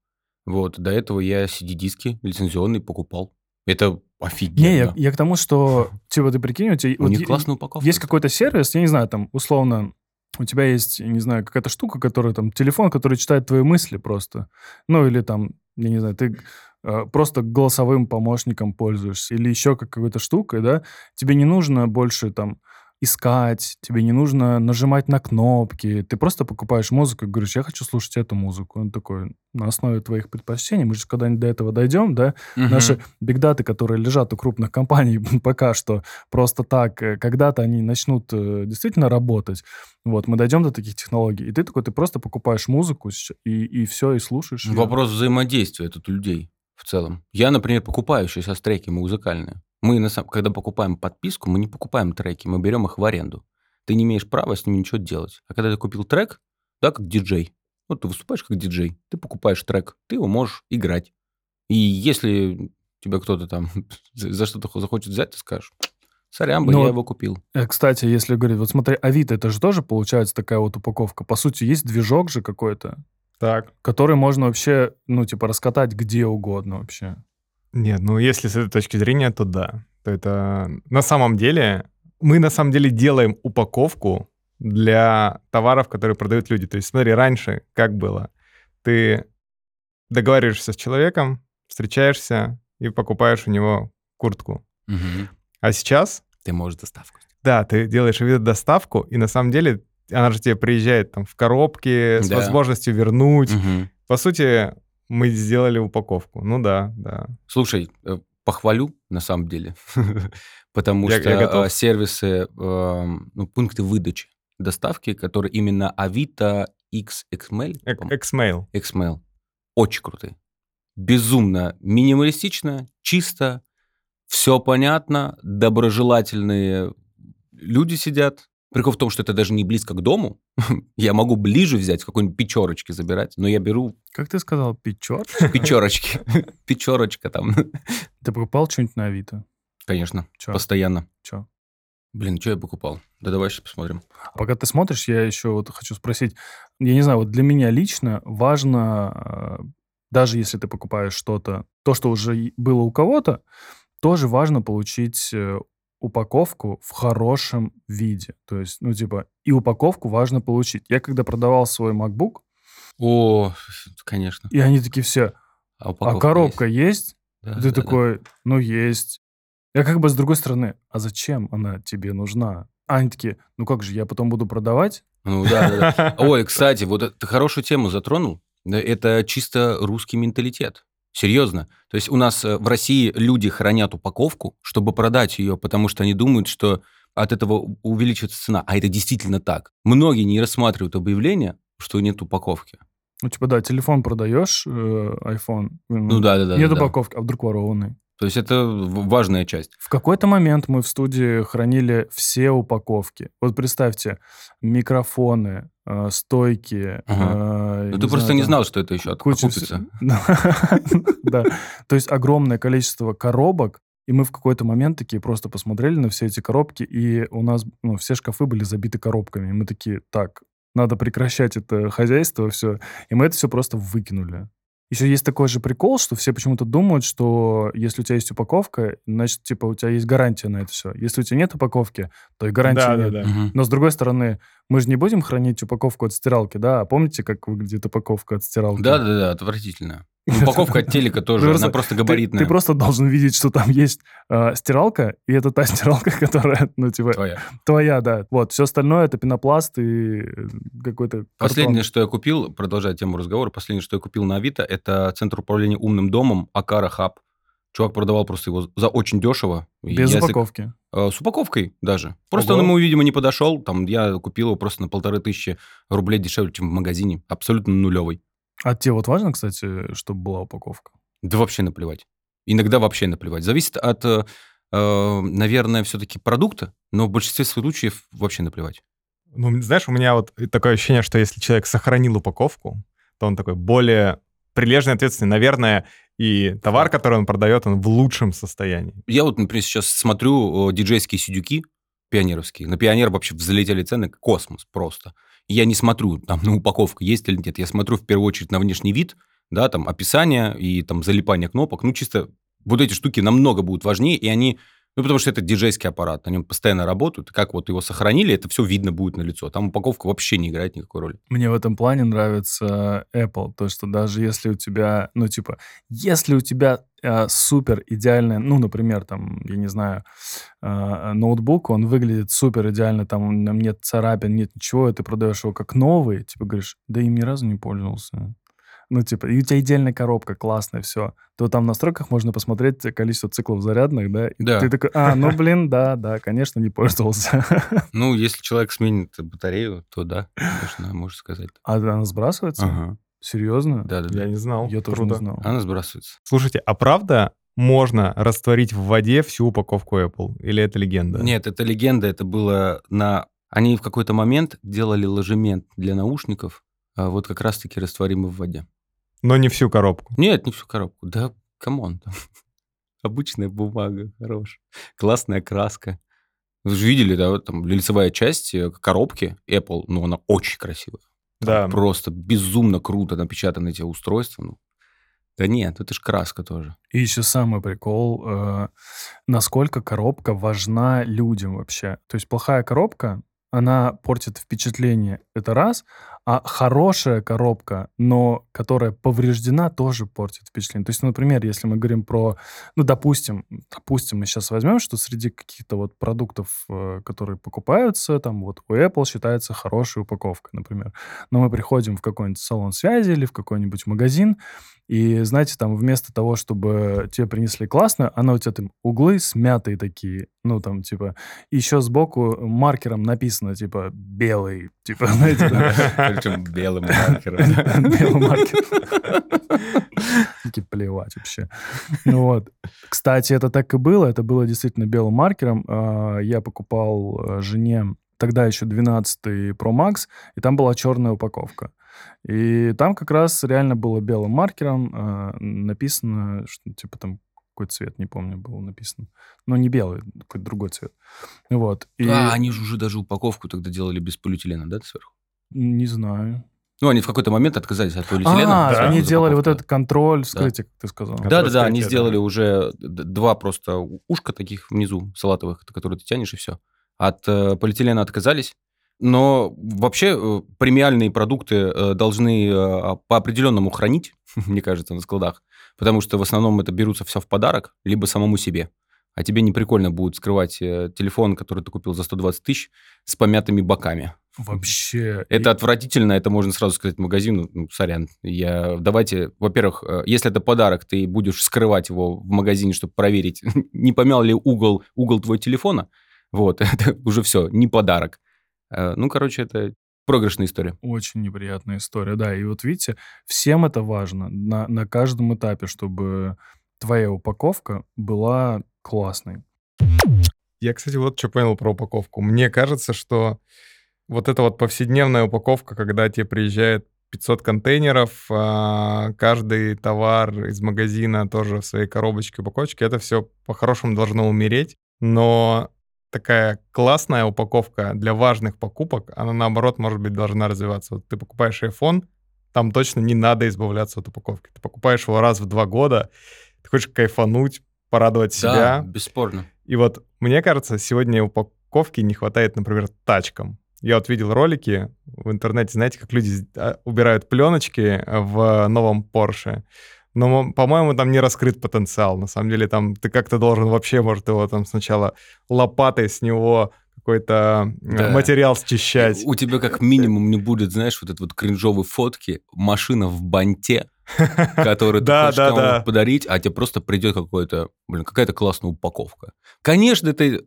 [SPEAKER 3] Вот, до этого я CD-диски лицензионные покупал. Это офигенно.
[SPEAKER 2] Не, я, я к тому, что, типа, ты прикинь, у тебя...
[SPEAKER 3] У
[SPEAKER 2] вот
[SPEAKER 3] них классная упаковка.
[SPEAKER 2] Есть какой-то сервис, я не знаю, там, условно, у тебя есть, не знаю, какая-то штука, которая там, телефон, который читает твои мысли просто. Ну, или там, я не знаю, ты э, просто голосовым помощником пользуешься, или еще какой-то штукой, да, тебе не нужно больше там искать, тебе не нужно нажимать на кнопки. Ты просто покупаешь музыку и говоришь, я хочу слушать эту музыку. Он такой, на основе твоих предпочтений, мы же когда-нибудь до этого дойдем, да,
[SPEAKER 3] Мгм.
[SPEAKER 2] наши бигдаты, которые лежат у крупных компаний пока что просто так, э, когда-то они начнут э, действительно работать. Вот, мы дойдем до таких технологий. И ты такой, ты просто покупаешь музыку и, и все, и слушаешь.
[SPEAKER 3] Вопрос взаимодействия тут у людей в целом. Я, например, покупаю сейчас треки музыкальные. Мы, на самом, когда покупаем подписку, мы не покупаем треки, мы берем их в аренду. Ты не имеешь права с ними ничего делать. А когда ты купил трек, да, как диджей, вот ты выступаешь как диджей, ты покупаешь трек, ты его можешь играть. И если тебя кто-то там за что-то захочет взять, ты скажешь, сорян, бы,
[SPEAKER 2] Ну
[SPEAKER 3] я его купил.
[SPEAKER 2] Э, Кстати, если говорить, вот смотри, Авито, это же тоже получается такая вот упаковка. По сути, есть движок же какой-то,
[SPEAKER 1] Так.
[SPEAKER 2] который можно вообще, ну, типа, раскатать где угодно вообще.
[SPEAKER 1] Нет, ну если с этой точки зрения, то да. То это на самом деле мы на самом деле делаем упаковку для товаров, которые продают люди. То есть смотри, раньше как было? Ты договариваешься с человеком, встречаешься и покупаешь у него куртку.
[SPEAKER 3] Мгм.
[SPEAKER 1] А сейчас,
[SPEAKER 3] Ты можешь доставку.
[SPEAKER 1] да, ты делаешь вид доставку, и на самом деле она же тебе приезжает там в коробке с
[SPEAKER 3] Да.
[SPEAKER 1] возможностью вернуть.
[SPEAKER 3] Мгм.
[SPEAKER 1] По сути, мы сделали упаковку. Ну да, да.
[SPEAKER 3] Слушай, э, похвалю на самом деле, потому
[SPEAKER 1] Я-
[SPEAKER 3] что
[SPEAKER 1] я
[SPEAKER 3] э, сервисы, эм, ну, пункты выдачи доставки, которые именно Авито
[SPEAKER 1] Эк-
[SPEAKER 3] по-моему,
[SPEAKER 1] Xmail.
[SPEAKER 3] XMail, очень крутые. Безумно минималистично, чисто, все понятно, доброжелательные люди сидят. Прикол в том, что это даже не близко к дому. Я могу ближе взять, какой-нибудь печерочке забирать, но я беру
[SPEAKER 2] Как ты сказал, печер?
[SPEAKER 3] печерочки. Печерочка там.
[SPEAKER 2] Ты покупал что-нибудь на Авито?
[SPEAKER 3] Конечно,
[SPEAKER 2] Чё?
[SPEAKER 3] постоянно.
[SPEAKER 2] Чё?
[SPEAKER 3] Блин, что я покупал? Да давай сейчас посмотрим.
[SPEAKER 2] А Пока ты смотришь, я еще вот хочу спросить. Я не знаю, вот для меня лично важно, э, даже если ты покупаешь что-то, то, что уже было у кого-то, тоже важно получить э, упаковку в хорошем виде. То есть, ну, типа, и упаковку важно получить. Я когда продавал свой MacBook,
[SPEAKER 3] О, конечно.
[SPEAKER 2] и они такие все,
[SPEAKER 3] А,
[SPEAKER 2] а коробка есть?
[SPEAKER 3] есть? Да, да,
[SPEAKER 2] ты
[SPEAKER 3] да.
[SPEAKER 2] такой, ну, есть. Я как бы с другой стороны, а зачем она тебе нужна? А они такие, ну как же, я потом буду продавать?
[SPEAKER 3] Ну да, да, да. Ой, кстати, вот это- ты хорошую тему затронул. Да, Это чисто русский менталитет. Серьезно. То есть у нас э, в России люди хранят упаковку, чтобы продать ее, потому что они думают, что от этого увеличится цена. А это действительно так. Многие не рассматривают объявление, что нет упаковки.
[SPEAKER 2] Ну, типа, да, телефон продаешь, э, iPhone.
[SPEAKER 3] Ну да, да, да.
[SPEAKER 2] Нет
[SPEAKER 3] да, да.
[SPEAKER 2] упаковки, а вдруг ворованный?
[SPEAKER 3] То есть это важная часть.
[SPEAKER 2] В какой-то момент мы в студии хранили все упаковки. Вот представьте, микрофоны, э, стойки.
[SPEAKER 3] Ага.
[SPEAKER 2] э,
[SPEAKER 3] Ну, ты просто
[SPEAKER 2] знаю,
[SPEAKER 3] не
[SPEAKER 2] там
[SPEAKER 3] знал, что это еще
[SPEAKER 2] вс- Да. То есть огромное количество коробок, и мы в какой-то момент такие просто посмотрели на все эти коробки, и у нас ну, все шкафы были забиты коробками. И мы такие, так, надо прекращать это хозяйство, все. И мы это все просто выкинули. Еще есть такой же прикол, что все почему-то думают, что если у тебя есть упаковка, значит, типа, у тебя есть гарантия на это все. Если у тебя нет упаковки, то и гарантии
[SPEAKER 1] Да,
[SPEAKER 2] нет.
[SPEAKER 1] да, да.
[SPEAKER 3] Мгм.
[SPEAKER 2] Но с другой стороны, мы же не будем хранить упаковку от стиралки, да? А помните, как выглядит упаковка от стиралки?
[SPEAKER 3] Да, да, да, отвратительно. Упаковка от телека тоже,
[SPEAKER 2] Просто
[SPEAKER 3] она просто габаритная.
[SPEAKER 2] Ты, просто должен видеть, что там есть э, стиралка, и это та стиралка, которая, ну, типа,
[SPEAKER 3] Твоя.
[SPEAKER 2] твоя, да. Вот, все остальное это пенопласт и э, какой-то картон.
[SPEAKER 3] Последнее, что я купил, продолжая тему разговора, последнее, что я купил на Авито, это центр управления умным домом Акара Хаб. Чувак продавал просто его за очень дешево.
[SPEAKER 2] Без
[SPEAKER 3] я,
[SPEAKER 2] упаковки.
[SPEAKER 3] Э, С упаковкой даже. Просто
[SPEAKER 2] Ого.
[SPEAKER 3] он ему, видимо, не подошел. Там я купил его просто на полторы тысячи рублей дешевле, чем в магазине. Абсолютно нулевый.
[SPEAKER 2] А тебе вот важно, кстати, чтобы была упаковка?
[SPEAKER 3] Да вообще наплевать. Иногда вообще наплевать. Зависит от, э, э, наверное, все-таки продукта, но в большинстве случаев вообще наплевать.
[SPEAKER 1] Ну, знаешь, у меня вот такое ощущение, что если человек сохранил упаковку, то он такой более прилежный, ответственный. Наверное, и товар, который он продает, он в лучшем состоянии.
[SPEAKER 3] Я вот, например, сейчас смотрю диджейские сидюки пионеровские. На пионер вообще взлетели цены, космос просто. И я не смотрю, там, на упаковку есть или нет. Я смотрю в первую очередь на внешний вид, да, там, описание и там залипание кнопок. Ну, чисто вот эти штуки намного будут важнее, и они Ну, потому что это диджейский аппарат, на нем постоянно работают. Как вот его сохранили, это все видно будет на лицо. Там упаковка вообще не играет никакой роли.
[SPEAKER 2] Мне в этом плане нравится Apple, то, что даже если у тебя, ну, типа, если у тебя э, супер идеальная, ну, например, там, я не знаю, э, ноутбук, он выглядит супер идеально, там, нет царапин, нет ничего, и ты продаешь его как новый, типа, говоришь, да им ни разу не пользовался ну, типа, и у тебя идеальная коробка, классная, все, то там в настройках можно посмотреть количество циклов зарядных, да, и
[SPEAKER 3] Да.
[SPEAKER 2] ты такой, а, ну, блин, да, да, конечно, не пользовался.
[SPEAKER 3] Ну, если человек сменит батарею, то да, конечно, можешь сказать.
[SPEAKER 2] А она сбрасывается?
[SPEAKER 3] Ага.
[SPEAKER 2] Серьезно?
[SPEAKER 3] Да-да-да.
[SPEAKER 1] Я не знал.
[SPEAKER 2] Я тоже
[SPEAKER 1] Круто.
[SPEAKER 2] не знал.
[SPEAKER 3] Она сбрасывается.
[SPEAKER 1] Слушайте, а правда можно растворить в воде всю упаковку Apple? Или это легенда?
[SPEAKER 3] Нет, это легенда, это было на... Они в какой-то момент делали ложемент для наушников, а вот как раз-таки растворимый в воде.
[SPEAKER 1] Но не всю коробку.
[SPEAKER 3] Нет, не всю коробку. Да, come on. там. Обычная бумага, хорош. Классная краска. Вы же видели, да, вот там лицевая часть э, коробки Apple, ну, она очень красивая.
[SPEAKER 1] Да.
[SPEAKER 3] Просто безумно круто напечатаны эти устройства. Ну, да нет, это же краска тоже.
[SPEAKER 2] И еще самый прикол, э, насколько коробка важна людям вообще. То есть плохая коробка, она портит впечатление, это раз, а хорошая коробка, но которая повреждена, тоже портит впечатление. То есть, например, если мы говорим про, ну, допустим, допустим, мы сейчас возьмем, что среди каких-то вот продуктов, э, которые покупаются, там вот у Apple считается хорошей упаковкой, например. Но мы приходим в какой-нибудь салон связи или в какой-нибудь магазин, и, знаете, там вместо того, чтобы тебе принесли классно, она у тебя там углы смятые такие, ну, там, типа, еще сбоку маркером написано, типа, белый, типа, знаете?
[SPEAKER 3] Причем белым маркером.
[SPEAKER 2] Белый маркер. Такие плевать вообще. Ну вот. Кстати, это так и было. Это было действительно белым маркером. А, Я покупал э, жене тогда еще 12 Pro Max, и там была черная упаковка. И там как раз реально было белым маркером а, написано, что типа там какой цвет, не помню, было написано. Но не белый, какой-то другой цвет. Вот. И
[SPEAKER 3] А, они же уже даже упаковку тогда делали без полиэтилена, да, сверху?
[SPEAKER 2] Не знаю.
[SPEAKER 3] Ну, они в какой-то момент отказались от полиэтилена.
[SPEAKER 2] А,
[SPEAKER 1] да,
[SPEAKER 2] они делали вот этот контроль вскрытия, как ты сказал.
[SPEAKER 1] Да.
[SPEAKER 3] Да-да-да, они сделали
[SPEAKER 1] да.
[SPEAKER 3] уже два просто ушка таких внизу салатовых, которые ты тянешь, и все. От э, полиэтилена отказались. Но вообще э, премиальные продукты э, должны э, по определенному хранить, мне кажется, на складах, потому что в основном это берутся все в подарок, либо самому себе. А тебе не прикольно будет скрывать э, телефон, который ты купил за 120 тысяч, с помятыми боками.
[SPEAKER 2] Вообще.
[SPEAKER 3] Это
[SPEAKER 2] И-
[SPEAKER 3] отвратительно, это можно сразу сказать магазину, ну, сорян. Я, давайте, во-первых, э, если это подарок, ты будешь скрывать его в магазине, чтобы проверить, не помял ли угол, угол твоего телефона, вот, это уже все, не подарок. Э, Ну, короче, это проигрышная история.
[SPEAKER 2] Очень неприятная история, да. И вот видите, всем это важно на, на каждом этапе, чтобы твоя упаковка была классной.
[SPEAKER 1] Я, кстати, вот что понял про упаковку. Мне кажется, что вот эта вот повседневная упаковка, когда тебе приезжает 500 контейнеров, а, каждый товар из магазина тоже в своей коробочке, упаковочке, это все по-хорошему должно умереть. Но такая классная упаковка для важных покупок, она наоборот, может быть, должна развиваться. Вот ты покупаешь iPhone, там точно не надо избавляться от упаковки. Ты покупаешь его раз в два года, ты хочешь кайфануть, порадовать себя.
[SPEAKER 3] Да, бесспорно.
[SPEAKER 1] И вот мне кажется, сегодня упаковки не хватает, например, тачкам. Я вот видел ролики в интернете, знаете, как люди а, убирают пленочки в новом Porsche. Но, по-моему, там не раскрыт потенциал. На самом деле, там ты как-то должен вообще, может, его там сначала лопатой с него какой-то э,
[SPEAKER 3] Да.
[SPEAKER 1] материал счищать.
[SPEAKER 3] У тебя как минимум не будет, знаешь, вот этой вот кринжовой фотки, машина в банте, которую ты
[SPEAKER 1] Да,
[SPEAKER 3] хочешь
[SPEAKER 1] да.
[SPEAKER 3] подарить, а тебе просто придет какой-то, блин, какая-то классная упаковка. Конечно, это...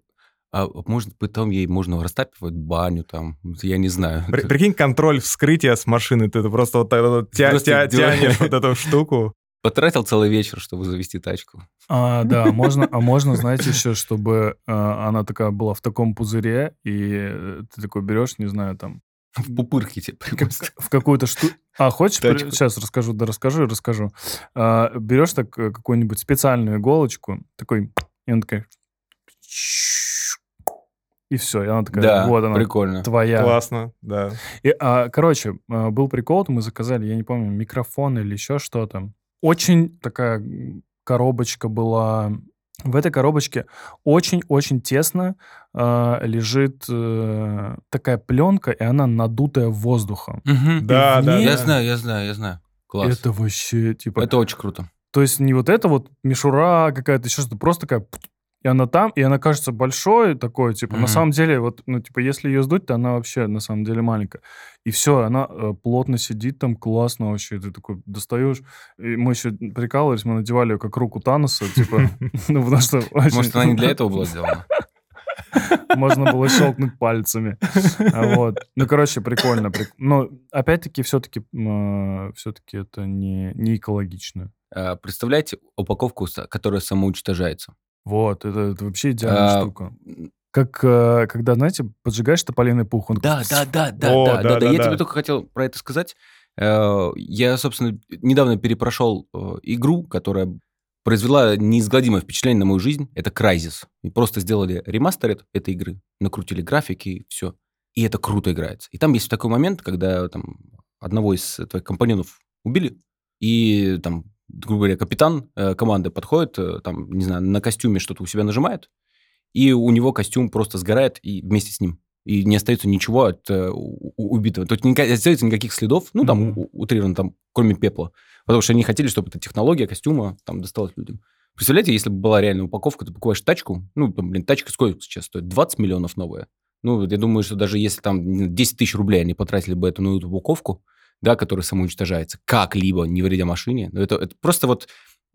[SPEAKER 3] А может, потом ей можно растапливать баню там, я не знаю.
[SPEAKER 1] При- Прикинь, контроль вскрытия с машины. Ты просто вот так вот тя-
[SPEAKER 3] Просто
[SPEAKER 1] тя- тянешь вот эту штуку.
[SPEAKER 3] Потратил целый вечер, чтобы завести тачку.
[SPEAKER 2] А, да, можно, а можно, знаете, еще, чтобы а, она такая была в таком пузыре, и э, ты такой берешь, не знаю, там,
[SPEAKER 3] В пупырке тебе
[SPEAKER 2] как-
[SPEAKER 3] привозят.
[SPEAKER 2] в какую-то штуку... А, хочешь? при-
[SPEAKER 3] Тачку.
[SPEAKER 2] Сейчас расскажу, да расскажу, расскажу. А, берешь так э, какую-нибудь специальную иголочку, такой, и она такая... И все, и она такая,
[SPEAKER 3] Да,
[SPEAKER 2] вот она,
[SPEAKER 3] прикольно.
[SPEAKER 2] твоя.
[SPEAKER 1] Классно, да.
[SPEAKER 2] И, а, короче, а, был прикол, мы заказали, я не помню, микрофон или еще что-то. Очень такая коробочка была В этой коробочке очень-очень тесно э, лежит э, такая пленка, и она надутая воздухом.
[SPEAKER 3] Мгм.
[SPEAKER 1] Да,
[SPEAKER 2] И
[SPEAKER 1] да,
[SPEAKER 2] ней-
[SPEAKER 3] Я
[SPEAKER 1] да.
[SPEAKER 3] знаю, я знаю, я знаю. Класс.
[SPEAKER 2] Это вообще, типа...
[SPEAKER 3] Это очень круто.
[SPEAKER 2] То есть не вот это вот мишура какая-то, еще что-то, просто такая... И она там, и она кажется большой такой, типа, на
[SPEAKER 3] Мгм.
[SPEAKER 2] самом деле, вот, ну, типа, если ее сдуть, то она вообще, на самом деле, маленькая. И все, она э, плотно сидит там, классно вообще. Ты такой достаешь. И мы еще прикалывались, мы надевали ее как руку Таноса, типа, ну, потому что...
[SPEAKER 3] Может, она не для этого была сделана?
[SPEAKER 2] Можно было щелкнуть пальцами. А Вот. Ну, короче, прикольно. прик- Но, опять-таки, все-таки все-таки это не, не экологично.
[SPEAKER 3] А, Представляете упаковку, которая самоуничтожается?
[SPEAKER 2] Вот, это, это вообще идеальная
[SPEAKER 3] А,
[SPEAKER 2] штука. Как, э, когда, знаете, поджигаешь тополиный пух, он
[SPEAKER 3] Да, да, да, да,
[SPEAKER 1] О,
[SPEAKER 3] да,
[SPEAKER 1] да,
[SPEAKER 3] да, да.
[SPEAKER 1] да,
[SPEAKER 3] Я
[SPEAKER 1] да.
[SPEAKER 3] тебе только хотел про это сказать. Э, Я, собственно, недавно перепрошел э, игру, которая произвела неизгладимое впечатление на мою жизнь. Это Crysis. И просто сделали ремастер эт- этой игры, накрутили графики, все. И это круто играется. И там есть такой момент, когда там одного из твоих компаньонов убили, и там, грубо говоря, капитан э, команды подходит, э, там, не знаю, на костюме что-то у себя нажимает, и у него костюм просто сгорает и вместе с ним. И не остается ничего от э, убитого. Не ка- не остается никаких следов, ну, там, у- утрированно, там, кроме пепла. Потому что они хотели, чтобы эта технология костюма там досталась людям. Представляете, если бы была реальная упаковка, ты покупаешь тачку, ну, там, блин, тачка сколько сейчас стоит? 20 миллионов новая. Ну, вот я думаю, что даже если там не знаю, 10 тысяч рублей они потратили бы эту эту упаковку, да, которая самоуничтожается, как-либо, не вредя машине, но это, это просто вот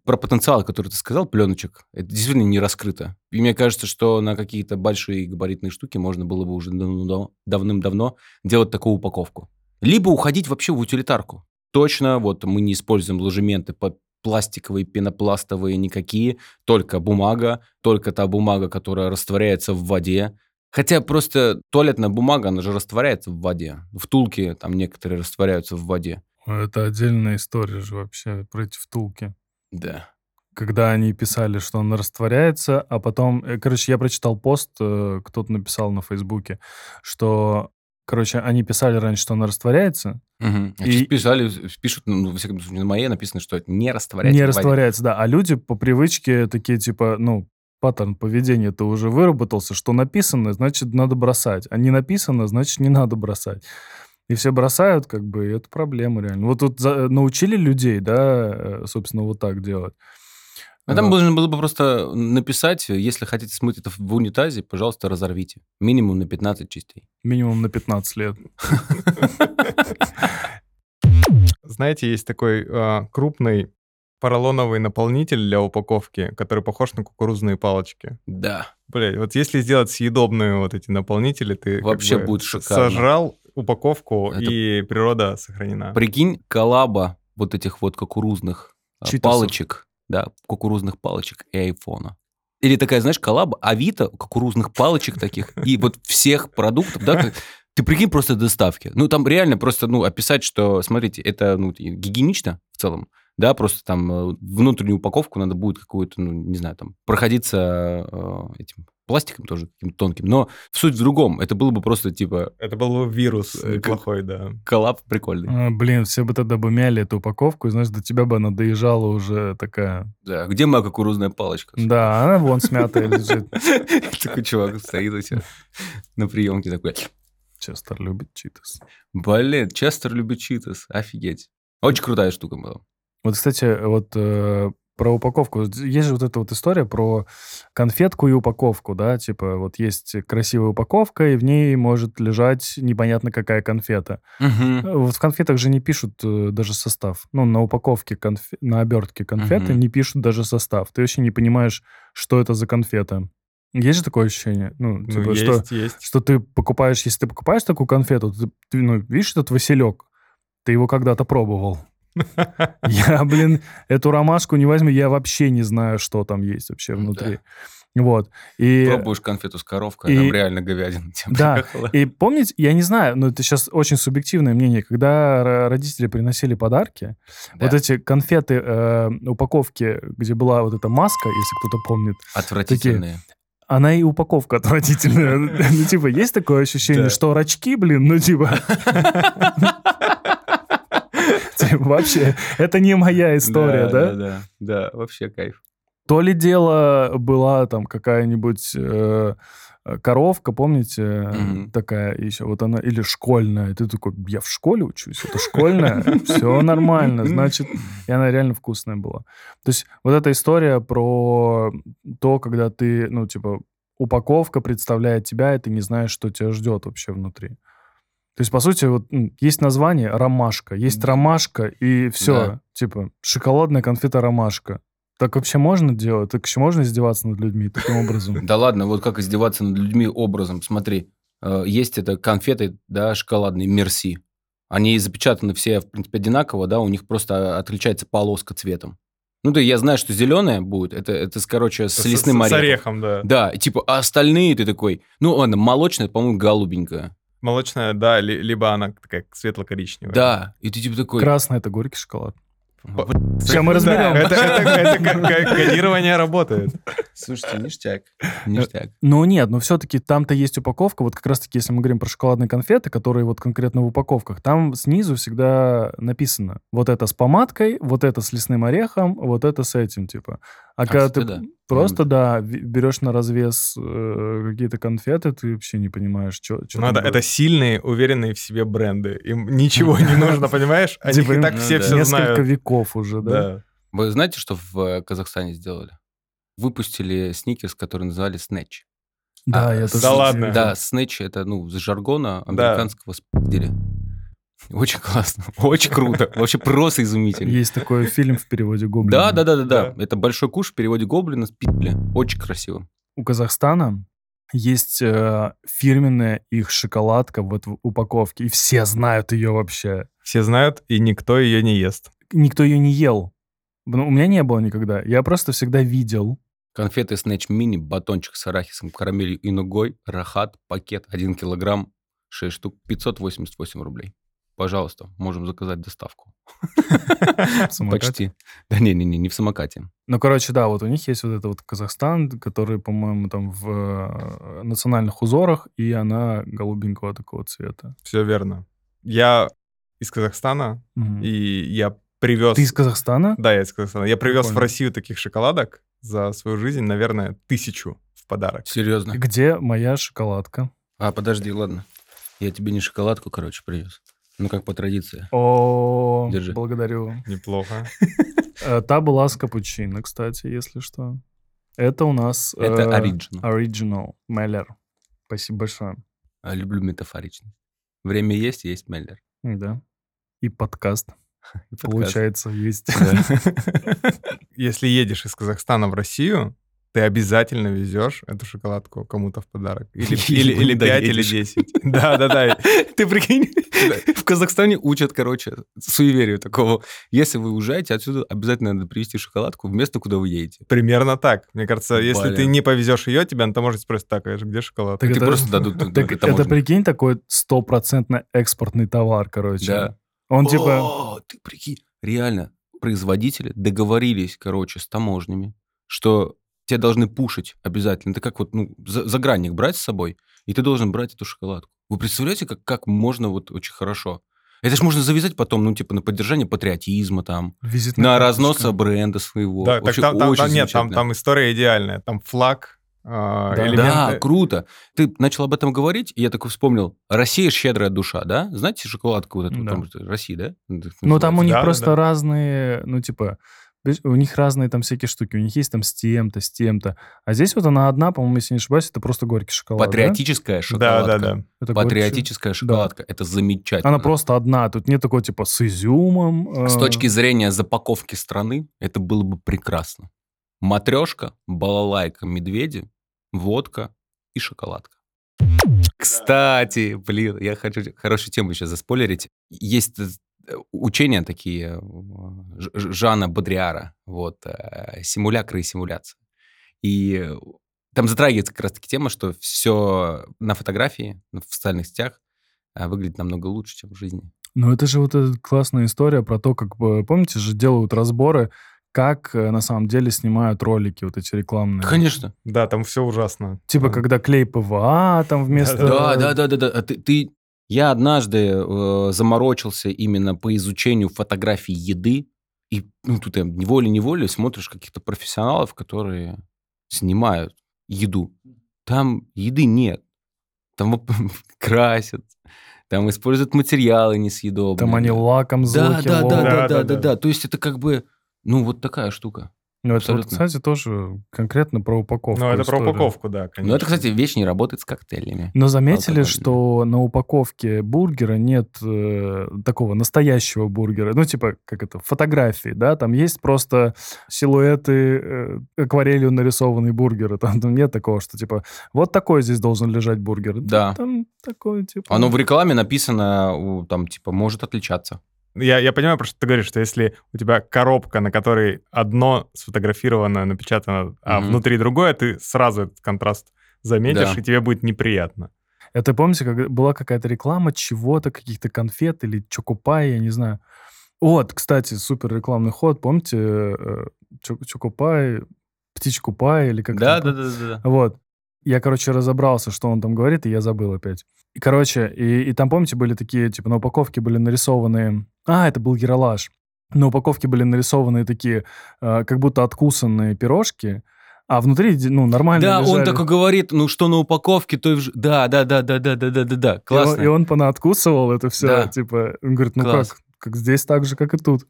[SPEAKER 3] про потенциал, который ты сказал, пленочек, это действительно не раскрыто. И мне кажется, что на какие-то большие габаритные штуки можно было бы уже давно- давным-давно делать такую упаковку. Либо уходить вообще в утилитарку. Точно, вот мы не используем ложементы под пластиковые, пенопластовые никакие, только бумага, только та бумага, которая растворяется в воде. Хотя просто туалетная бумага, она же растворяется в воде. Втулки там некоторые растворяются в воде.
[SPEAKER 2] Это отдельная история же вообще про эти втулки.
[SPEAKER 3] Да.
[SPEAKER 2] Когда они писали, что он растворяется, а потом... э, Короче, я прочитал пост, э, кто-то написал на Фейсбуке, что... Короче, они писали раньше, что она растворяется,
[SPEAKER 3] Мгм. А
[SPEAKER 2] И-
[SPEAKER 3] писали, пишут, ну, во всяком случае, на моей написано, что это не растворяется.
[SPEAKER 2] не растворяется, да. А люди по привычке такие, типа, ну, паттерн поведения-то уже выработался, что написано, значит, надо бросать. А не написано, значит, не надо бросать. И все бросают, как бы, и это проблема реально. Вот тут за- научили людей, да, э, собственно, вот так делать.
[SPEAKER 3] А там можно было бы просто написать, если хотите смыть это в унитазе, пожалуйста, разорвите. Минимум на 15 частей.
[SPEAKER 2] Минимум на 15 лет.
[SPEAKER 1] Знаете, есть такой а, крупный поролоновый наполнитель для упаковки, который похож на кукурузные палочки.
[SPEAKER 3] Да.
[SPEAKER 1] Блять, вот если сделать съедобные вот эти наполнители, ты как
[SPEAKER 3] Вообще
[SPEAKER 1] бы
[SPEAKER 3] будет шикарно.
[SPEAKER 1] сожрал упаковку,
[SPEAKER 3] Это-
[SPEAKER 1] и природа сохранена.
[SPEAKER 3] Прикинь, коллаба вот этих вот кукурузных а,
[SPEAKER 2] Читосов.
[SPEAKER 3] палочек, да, кукурузных палочек и айфона. Или такая, знаешь, коллаба Авито, кукурузных палочек таких, и вот всех продуктов, да, как- ты прикинь просто доставки. Ну, там реально просто, ну, описать, что, смотрите, это, ну, гигиенично в целом, да, просто там э, внутреннюю упаковку надо будет какую-то, ну, не знаю, там, проходиться э, этим пластиком тоже каким-то тонким, но суть в другом, это было бы просто, типа,
[SPEAKER 1] Это был бы вирус
[SPEAKER 3] Э,
[SPEAKER 1] неплохой, да.
[SPEAKER 3] коллаб прикольный.
[SPEAKER 2] А, блин, все бы тогда бы мяли эту упаковку, и, знаешь, до тебя бы она доезжала уже такая...
[SPEAKER 3] Да, где моя кукурузная палочка?
[SPEAKER 2] Да, она вон смятая лежит.
[SPEAKER 3] Такой чувак стоит у тебя на приемке такой.
[SPEAKER 2] Честер любит читос.
[SPEAKER 3] Блин, Честер любит читос. Офигеть. Очень крутая штука была.
[SPEAKER 2] Вот, кстати, вот э, про упаковку. Есть же вот эта вот история про конфетку и упаковку, да, типа вот есть красивая упаковка, и в ней может лежать непонятно какая конфета. Э, Вот в конфетах же не пишут э, даже состав. Ну, на упаковке, конфе- на обертке конфеты
[SPEAKER 3] Мгм.
[SPEAKER 2] не пишут даже состав. Ты вообще не понимаешь, что это за конфета. Есть же такое ощущение? Ну,
[SPEAKER 1] Ну,
[SPEAKER 2] типа, что,
[SPEAKER 1] есть, есть.
[SPEAKER 2] что ты покупаешь, если ты покупаешь такую конфету, ты, ты, ну, видишь этот василек, ты его когда-то пробовал. Я, блин, эту ромашку не возьму, я вообще не знаю, что там есть вообще
[SPEAKER 3] Ну
[SPEAKER 2] внутри. Вот. И,
[SPEAKER 3] Пробуешь конфету с коровкой,
[SPEAKER 2] и-
[SPEAKER 3] там реально говядина тебе
[SPEAKER 2] Да.
[SPEAKER 3] приехала.
[SPEAKER 2] и помните, я не знаю, но это сейчас очень субъективное мнение, когда ро- родители приносили подарки,
[SPEAKER 3] Да.
[SPEAKER 2] вот эти конфеты, э, упаковки, где была вот эта маска, если кто-то помнит,
[SPEAKER 3] Отвратительные.
[SPEAKER 2] она и упаковка отвратительная. Ну, типа, есть такое ощущение, что рачки, блин, ну, типа... Типа, Вообще, это не моя история, да?
[SPEAKER 3] Да, да, вообще кайф.
[SPEAKER 2] То ли дело была там какая-нибудь э, коровка, помните,
[SPEAKER 3] Мгм.
[SPEAKER 2] такая еще, вот она, или школьная, и ты такой, я в школе учусь, это школьная, все нормально, значит, и она реально вкусная была. То есть вот эта история про то, когда ты, ну, типа, упаковка представляет тебя, и ты не знаешь, что тебя ждет вообще внутри. То есть, по сути, вот есть название ромашка, есть ромашка, и все,
[SPEAKER 3] Да.
[SPEAKER 2] типа, шоколадная конфета ромашка. Так вообще можно делать? Так еще можно издеваться над людьми таким образом?
[SPEAKER 3] Да ладно, вот как издеваться над людьми образом. Смотри, э, есть это конфеты, да, шоколадные, мерси. Они запечатаны все, в принципе, одинаково, да, у них просто отличается полоска цветом. Ну да, я знаю, что зеленая будет, это, это с, короче, с, лесным
[SPEAKER 1] С
[SPEAKER 3] орехом.
[SPEAKER 1] орехом, да.
[SPEAKER 3] Да, и типа, а остальные ты такой, ну ладно, молочная, по-моему, голубенькая.
[SPEAKER 1] Молочная, да, ли- либо она такая светло-коричневая.
[SPEAKER 3] Да, и ты типа такой...
[SPEAKER 2] Красный это горький шоколад.
[SPEAKER 3] «Вот,
[SPEAKER 2] Сейчас мы
[SPEAKER 1] Да,
[SPEAKER 2] разберем.
[SPEAKER 1] это, это- это ко- ко- кодирование работает.
[SPEAKER 3] Слушайте, ништяк. Ништяк.
[SPEAKER 2] Ну нет, но все-таки там-то есть упаковка. Вот как раз-таки, если мы говорим про шоколадные конфеты, которые вот конкретно в упаковках, там снизу всегда написано вот это с помадкой, вот это с лесным орехом, вот это с этим, типа. А, когда ты
[SPEAKER 3] да.
[SPEAKER 2] Просто, да, берешь на развес э, какие-то конфеты, ты вообще не понимаешь, что...
[SPEAKER 1] Надо, это сильные, уверенные в себе бренды. Им ничего не нужно, понимаешь? Они
[SPEAKER 2] Типа
[SPEAKER 1] и так все все
[SPEAKER 2] Несколько
[SPEAKER 1] знают.
[SPEAKER 2] веков уже, да?
[SPEAKER 3] Вы знаете, что в э, Казахстане сделали? Выпустили сникерс, который называли Snatch.
[SPEAKER 2] Да,
[SPEAKER 3] А,
[SPEAKER 2] я тоже
[SPEAKER 1] да ладно?
[SPEAKER 3] Да, Snatch это, ну, с жаргона американского спидили. Очень классно, очень круто, вообще просто изумительно.
[SPEAKER 2] Есть такой фильм в переводе Гоблин.
[SPEAKER 3] Да, да, да, да, да. Это большой куш в переводе гоблина спидили. Очень красиво.
[SPEAKER 2] У Казахстана есть э, фирменная их шоколадка вот в упаковке, и все знают ее вообще.
[SPEAKER 1] Все знают, и никто ее не ест.
[SPEAKER 2] Никто ее не ел. Ну, у меня не было никогда. Я просто всегда видел.
[SPEAKER 3] Конфеты Snatch Mini, батончик с арахисом, карамелью и нугой, рахат, пакет 1 килограмм, 6 штук, 588 рублей. Пожалуйста, можем заказать доставку. Почти. Да не-не-не, не в самокате.
[SPEAKER 2] Ну, короче, да, вот у них есть вот это вот Казахстан, который, по-моему, там в э, национальных узорах, и она голубенького такого цвета.
[SPEAKER 1] Все верно. Я из Казахстана, и я привез...
[SPEAKER 2] Ты из Казахстана?
[SPEAKER 1] Да, я из Казахстана. Я привез в. Россию таких шоколадок за свою жизнь, наверное, тысячу в подарок.
[SPEAKER 3] Серьезно.
[SPEAKER 2] Где моя шоколадка?
[SPEAKER 3] А, подожди, ладно. Я тебе не шоколадку, короче, привез. Ну, как по традиции.
[SPEAKER 2] О,
[SPEAKER 3] Держи.
[SPEAKER 2] благодарю.
[SPEAKER 1] Неплохо.
[SPEAKER 2] Э, Та была с капучино, кстати, если что. Это у нас...
[SPEAKER 3] Это
[SPEAKER 2] э,
[SPEAKER 3] оригинал.
[SPEAKER 2] Original Меллер. Спасибо большое.
[SPEAKER 3] А, Люблю метафоричность. Время есть, есть Меллер.
[SPEAKER 2] Да. И подкаст,
[SPEAKER 3] И подкаст.
[SPEAKER 2] получается, есть.
[SPEAKER 1] Если едешь из Казахстана в Россию, ты обязательно везешь эту шоколадку кому-то в подарок. Или, или, или
[SPEAKER 3] Да,
[SPEAKER 1] 5, или
[SPEAKER 3] едешь.
[SPEAKER 1] 10. Да, да, да.
[SPEAKER 3] Ты прикинь, в Казахстане учат, короче, суеверию такого. Если вы уезжаете отсюда, обязательно надо привезти шоколадку в место, куда вы едете.
[SPEAKER 1] Примерно так. Мне кажется, если ты не повезешь ее, тебя на таможне спросят, так, а где шоколад?
[SPEAKER 2] Так
[SPEAKER 3] Ты
[SPEAKER 2] это-
[SPEAKER 3] просто дадут
[SPEAKER 2] Так это, прикинь, такой стопроцентно экспортный товар, короче.
[SPEAKER 3] Да.
[SPEAKER 2] Он типа...
[SPEAKER 3] О, ты прикинь, реально, производители договорились, короче, с таможнями, что тебе должны пушить обязательно. Это как вот, ну, за- загранник брать с собой, и ты должен брать эту шоколадку. Вы представляете, как, как можно вот очень хорошо? Это ж можно завязать потом, ну, типа, на поддержание патриотизма там,
[SPEAKER 2] визитная
[SPEAKER 3] на
[SPEAKER 2] карточка.
[SPEAKER 3] разнос бренда своего.
[SPEAKER 1] Да, так
[SPEAKER 3] Вообще
[SPEAKER 1] там, там-
[SPEAKER 3] очень
[SPEAKER 1] там- нет, там, там история идеальная. Там флаг, а,
[SPEAKER 2] Да.
[SPEAKER 1] элементы.
[SPEAKER 3] Да, круто. Ты начал об этом говорить, и я такой вспомнил. Россия щедрая душа, да? Знаете шоколадку вот эту?
[SPEAKER 2] Да.
[SPEAKER 3] Там, Россия, да?
[SPEAKER 2] Ну, там у них
[SPEAKER 1] Да,
[SPEAKER 2] просто
[SPEAKER 1] да.
[SPEAKER 2] разные, ну, типа, у них разные там всякие штуки. У них есть там с тем-то, с тем-то. А здесь вот она одна, по-моему, если не ошибаюсь, это просто горький шоколад. да?
[SPEAKER 3] Патриотическая
[SPEAKER 1] Да,
[SPEAKER 3] шоколадка.
[SPEAKER 1] да, да.
[SPEAKER 2] Это горький
[SPEAKER 3] Патриотическая шоколадка. Это замечательно.
[SPEAKER 2] Она просто одна. Тут нет такой, типа, с изюмом.
[SPEAKER 3] С
[SPEAKER 2] э,
[SPEAKER 3] точки зрения запаковки страны, это было бы прекрасно. Матрешка, балалайка, медведи, водка и шоколадка. Кстати, блин, я хочу хорошую тему сейчас заспойлерить. Есть э, учения такие э, Жана Бодриара, вот, э, симулякры и симуляция. И там затрагивается как раз-таки тема, что все на фотографии, в социальных сетях э, выглядит намного лучше, чем в жизни.
[SPEAKER 2] Ну, это же вот эта классная история про то, как, бы, помните же, делают разборы, как на самом деле снимают ролики вот эти рекламные.
[SPEAKER 3] Конечно.
[SPEAKER 1] Да, там все ужасно.
[SPEAKER 2] Типа,
[SPEAKER 1] Там-
[SPEAKER 2] когда клей ПВА там вместо...
[SPEAKER 3] Да, да, да, да, да. А ты, ты- я однажды э, заморочился именно по изучению фотографий еды, И ну, тут я неволей-неволей смотришь каких-то профессионалов, которые снимают еду. Там еды нет. Там красят, там используют материалы несъедобные.
[SPEAKER 2] Там они лаком
[SPEAKER 3] Да,
[SPEAKER 2] звуки
[SPEAKER 3] да, да, Да,
[SPEAKER 1] да,
[SPEAKER 3] да,
[SPEAKER 1] да,
[SPEAKER 3] да.
[SPEAKER 1] да.
[SPEAKER 3] То есть это как бы, ну, вот такая штука.
[SPEAKER 2] Ну, это вот, кстати, тоже конкретно про упаковку.
[SPEAKER 1] Ну, это про
[SPEAKER 2] история.
[SPEAKER 1] упаковку, да, конечно.
[SPEAKER 3] Но это, кстати, вещь не работает с коктейлями.
[SPEAKER 2] Но заметили, что на упаковке бургера нет э, такого настоящего бургера. Ну, типа, как это, фотографии, да? Там есть просто силуэты э, акварелью нарисованные бургеры. Там, там нет такого, что, типа, вот такой здесь должен лежать бургер.
[SPEAKER 3] Да.
[SPEAKER 2] Там такой, типа...
[SPEAKER 3] Оно в рекламе написано, там, типа, может отличаться.
[SPEAKER 1] Я, я понимаю, про что ты говоришь, что если у тебя коробка, на которой одно сфотографировано, напечатано, а
[SPEAKER 3] Мгм.
[SPEAKER 1] внутри другое, ты сразу этот контраст заметишь,
[SPEAKER 3] Да.
[SPEAKER 1] и тебе будет неприятно.
[SPEAKER 2] Это помните, как была какая-то реклама чего-то, каких-то конфет или чокопай, я не знаю. Вот, кстати, супер рекламный ход. Помните, э, чо- чокопай, птичку пай или как
[SPEAKER 3] Да,
[SPEAKER 2] там?
[SPEAKER 3] да, да, да, да.
[SPEAKER 2] Вот. Я, короче, разобрался, что он там говорит, и я забыл опять. И, короче, и, и там, помните, были такие, типа, на упаковке были нарисованы... А, это был Ералаш. На упаковке были нарисованы такие, э, как будто откусанные пирожки, а внутри, ну, нормально
[SPEAKER 3] Да, он
[SPEAKER 2] лежали.
[SPEAKER 3] такой говорит, ну что на упаковке, то и в... ж- Да, да, да, да, да, да, да, да, да.
[SPEAKER 2] И он,
[SPEAKER 3] Классно.
[SPEAKER 2] и он понаоткусывал это все,
[SPEAKER 3] Да.
[SPEAKER 2] типа, он говорит, ну
[SPEAKER 3] Класс.
[SPEAKER 2] как, как здесь так же, как и тут.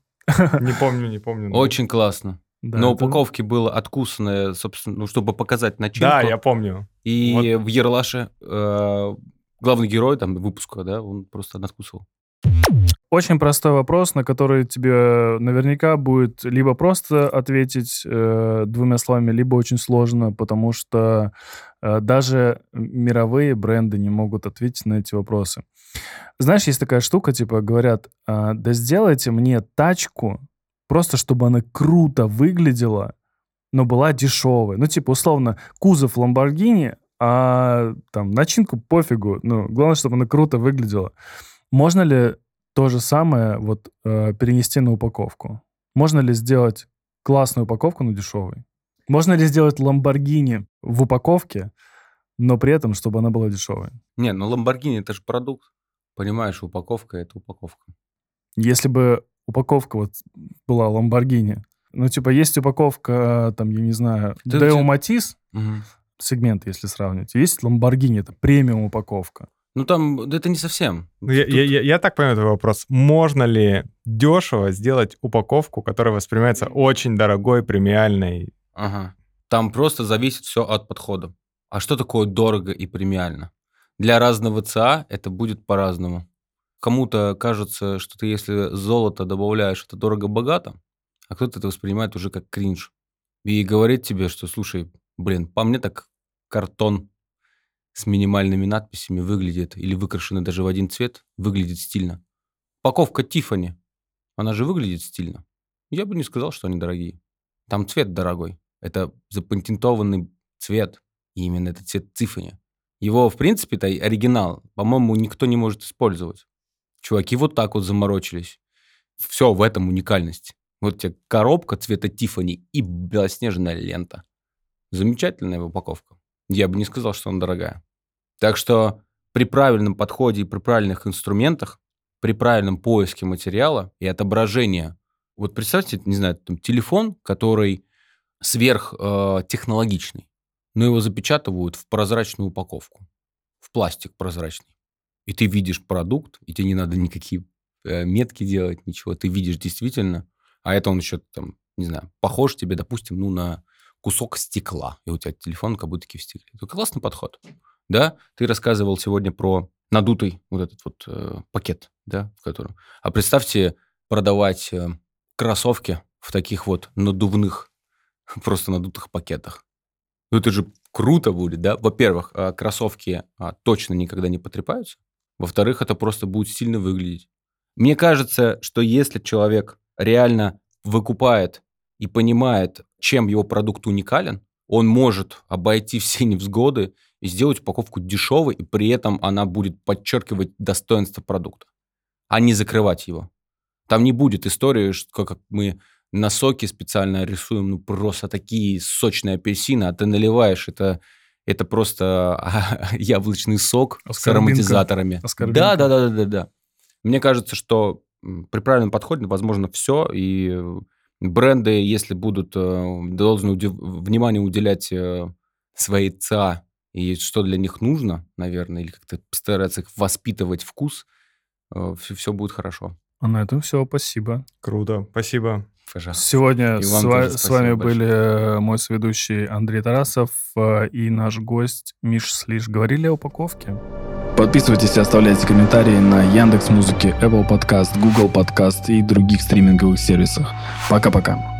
[SPEAKER 1] Не помню, не помню.
[SPEAKER 3] Очень классно.
[SPEAKER 2] Да,
[SPEAKER 3] на
[SPEAKER 2] это-
[SPEAKER 3] упаковке было откусанное, собственно, ну, чтобы показать начинку.
[SPEAKER 1] Да, я помню.
[SPEAKER 3] И в Ералаше э, главный герой там выпуска, да, он просто надкусывал.
[SPEAKER 2] Очень простой вопрос, на который тебе наверняка будет либо просто ответить э, двумя словами, либо очень сложно, потому что э, даже мировые бренды не могут ответить на эти вопросы. Знаешь, есть такая штука, типа говорят, а, да сделайте мне тачку, просто чтобы она круто выглядела, но была дешевой. Ну, типа, условно, кузов Ламборгини, а там начинку пофигу. Ну, главное, чтобы она круто выглядела. Можно ли то же самое вот э, перенести на упаковку? Можно ли сделать классную упаковку, но дешевой? Можно ли сделать Ламборгини в упаковке, но при этом, чтобы она была дешевой?
[SPEAKER 3] Не, ну Ламборгини это же продукт. Понимаешь, упаковка это упаковка.
[SPEAKER 2] Если бы упаковка вот была Ламборгини, ну, типа, есть упаковка, там, я не знаю,
[SPEAKER 3] Ты-
[SPEAKER 2] Део Матис,
[SPEAKER 3] Мгм.
[SPEAKER 2] сегмент, если сравнивать. Есть Ламборгини, это премиум упаковка.
[SPEAKER 3] Ну там, да это не совсем.
[SPEAKER 1] Ну, я,
[SPEAKER 3] Тут-
[SPEAKER 1] я- я- я так понимаю твой вопрос. Можно ли дешево сделать упаковку, которая воспринимается очень дорогой, премиальной?
[SPEAKER 3] Ага. Там просто зависит все от подхода. А что такое дорого и премиально? Для разного ЦА это будет по-разному. Кому-то кажется, что ты если золото добавляешь, это дорого-богато, а кто-то это воспринимает уже как кринж. И говорит тебе, что, слушай, блин, по мне так картон с минимальными надписями выглядит, или выкрашенный даже в один цвет, выглядит стильно. Упаковка Тифани, она же выглядит стильно. Я бы не сказал, что они дорогие. Там цвет дорогой. Это запатентованный цвет. И именно этот цвет Тиффани. Его, в принципе, это оригинал. По-моему, никто не может использовать. Чуваки вот так вот заморочились. Все в этом уникальность. Вот тебе коробка цвета Тиффани и белоснежная лента. Замечательная упаковка. Я бы не сказал, что она дорогая. Так что при правильном подходе и при правильных инструментах, при правильном поиске материала и отображения вот представьте, не знаю, там, телефон, который сверхтехнологичный, но его запечатывают в прозрачную упаковку, в пластик прозрачный. И ты видишь продукт, и тебе не надо никакие э, метки делать, ничего. Ты видишь действительно, а это он еще там, не знаю, похож тебе, допустим, ну, на кусок стекла, и у тебя телефон как будто в стекле. Это классный подход. Да, ты рассказывал сегодня про надутый вот этот вот э, пакет, да, в котором... А представьте продавать э, кроссовки в таких вот надувных, просто надутых пакетах. Ну, это же круто будет, да? Во-первых, а, кроссовки а, точно никогда не потрепаются. Во-вторых, это просто будет стильно выглядеть. Мне кажется, что если человек реально выкупает и понимает, чем его продукт уникален, он может обойти все невзгоды и сделать упаковку дешевой, и при этом она будет подчеркивать достоинство продукта, а не закрывать его. Там не будет истории, что как мы на соке специально рисуем, ну, просто такие сочные апельсины, а ты наливаешь, это, это просто яблочный сок с ароматизаторами. Да, да, да, да, да, да. Мне кажется, что при правильном подходе возможно все, и э, бренды, если будут э, должны внимание уделять э, своей ЦА и что для них нужно, наверное, или как-то постараться их воспитывать вкус, все, будет хорошо.
[SPEAKER 2] А на этом все, спасибо.
[SPEAKER 1] Круто, спасибо.
[SPEAKER 3] Пожалуйста.
[SPEAKER 2] Сегодня с, ва- с вами
[SPEAKER 3] большое.
[SPEAKER 2] были э, мой сведущий Андрей Тарасов э, и наш гость Миш Слиш. Говорили о упаковке. Подписывайтесь и оставляйте комментарии на Яндекс Музыке, Apple Podcast, Google Podcast и других стриминговых сервисах. Пока-пока.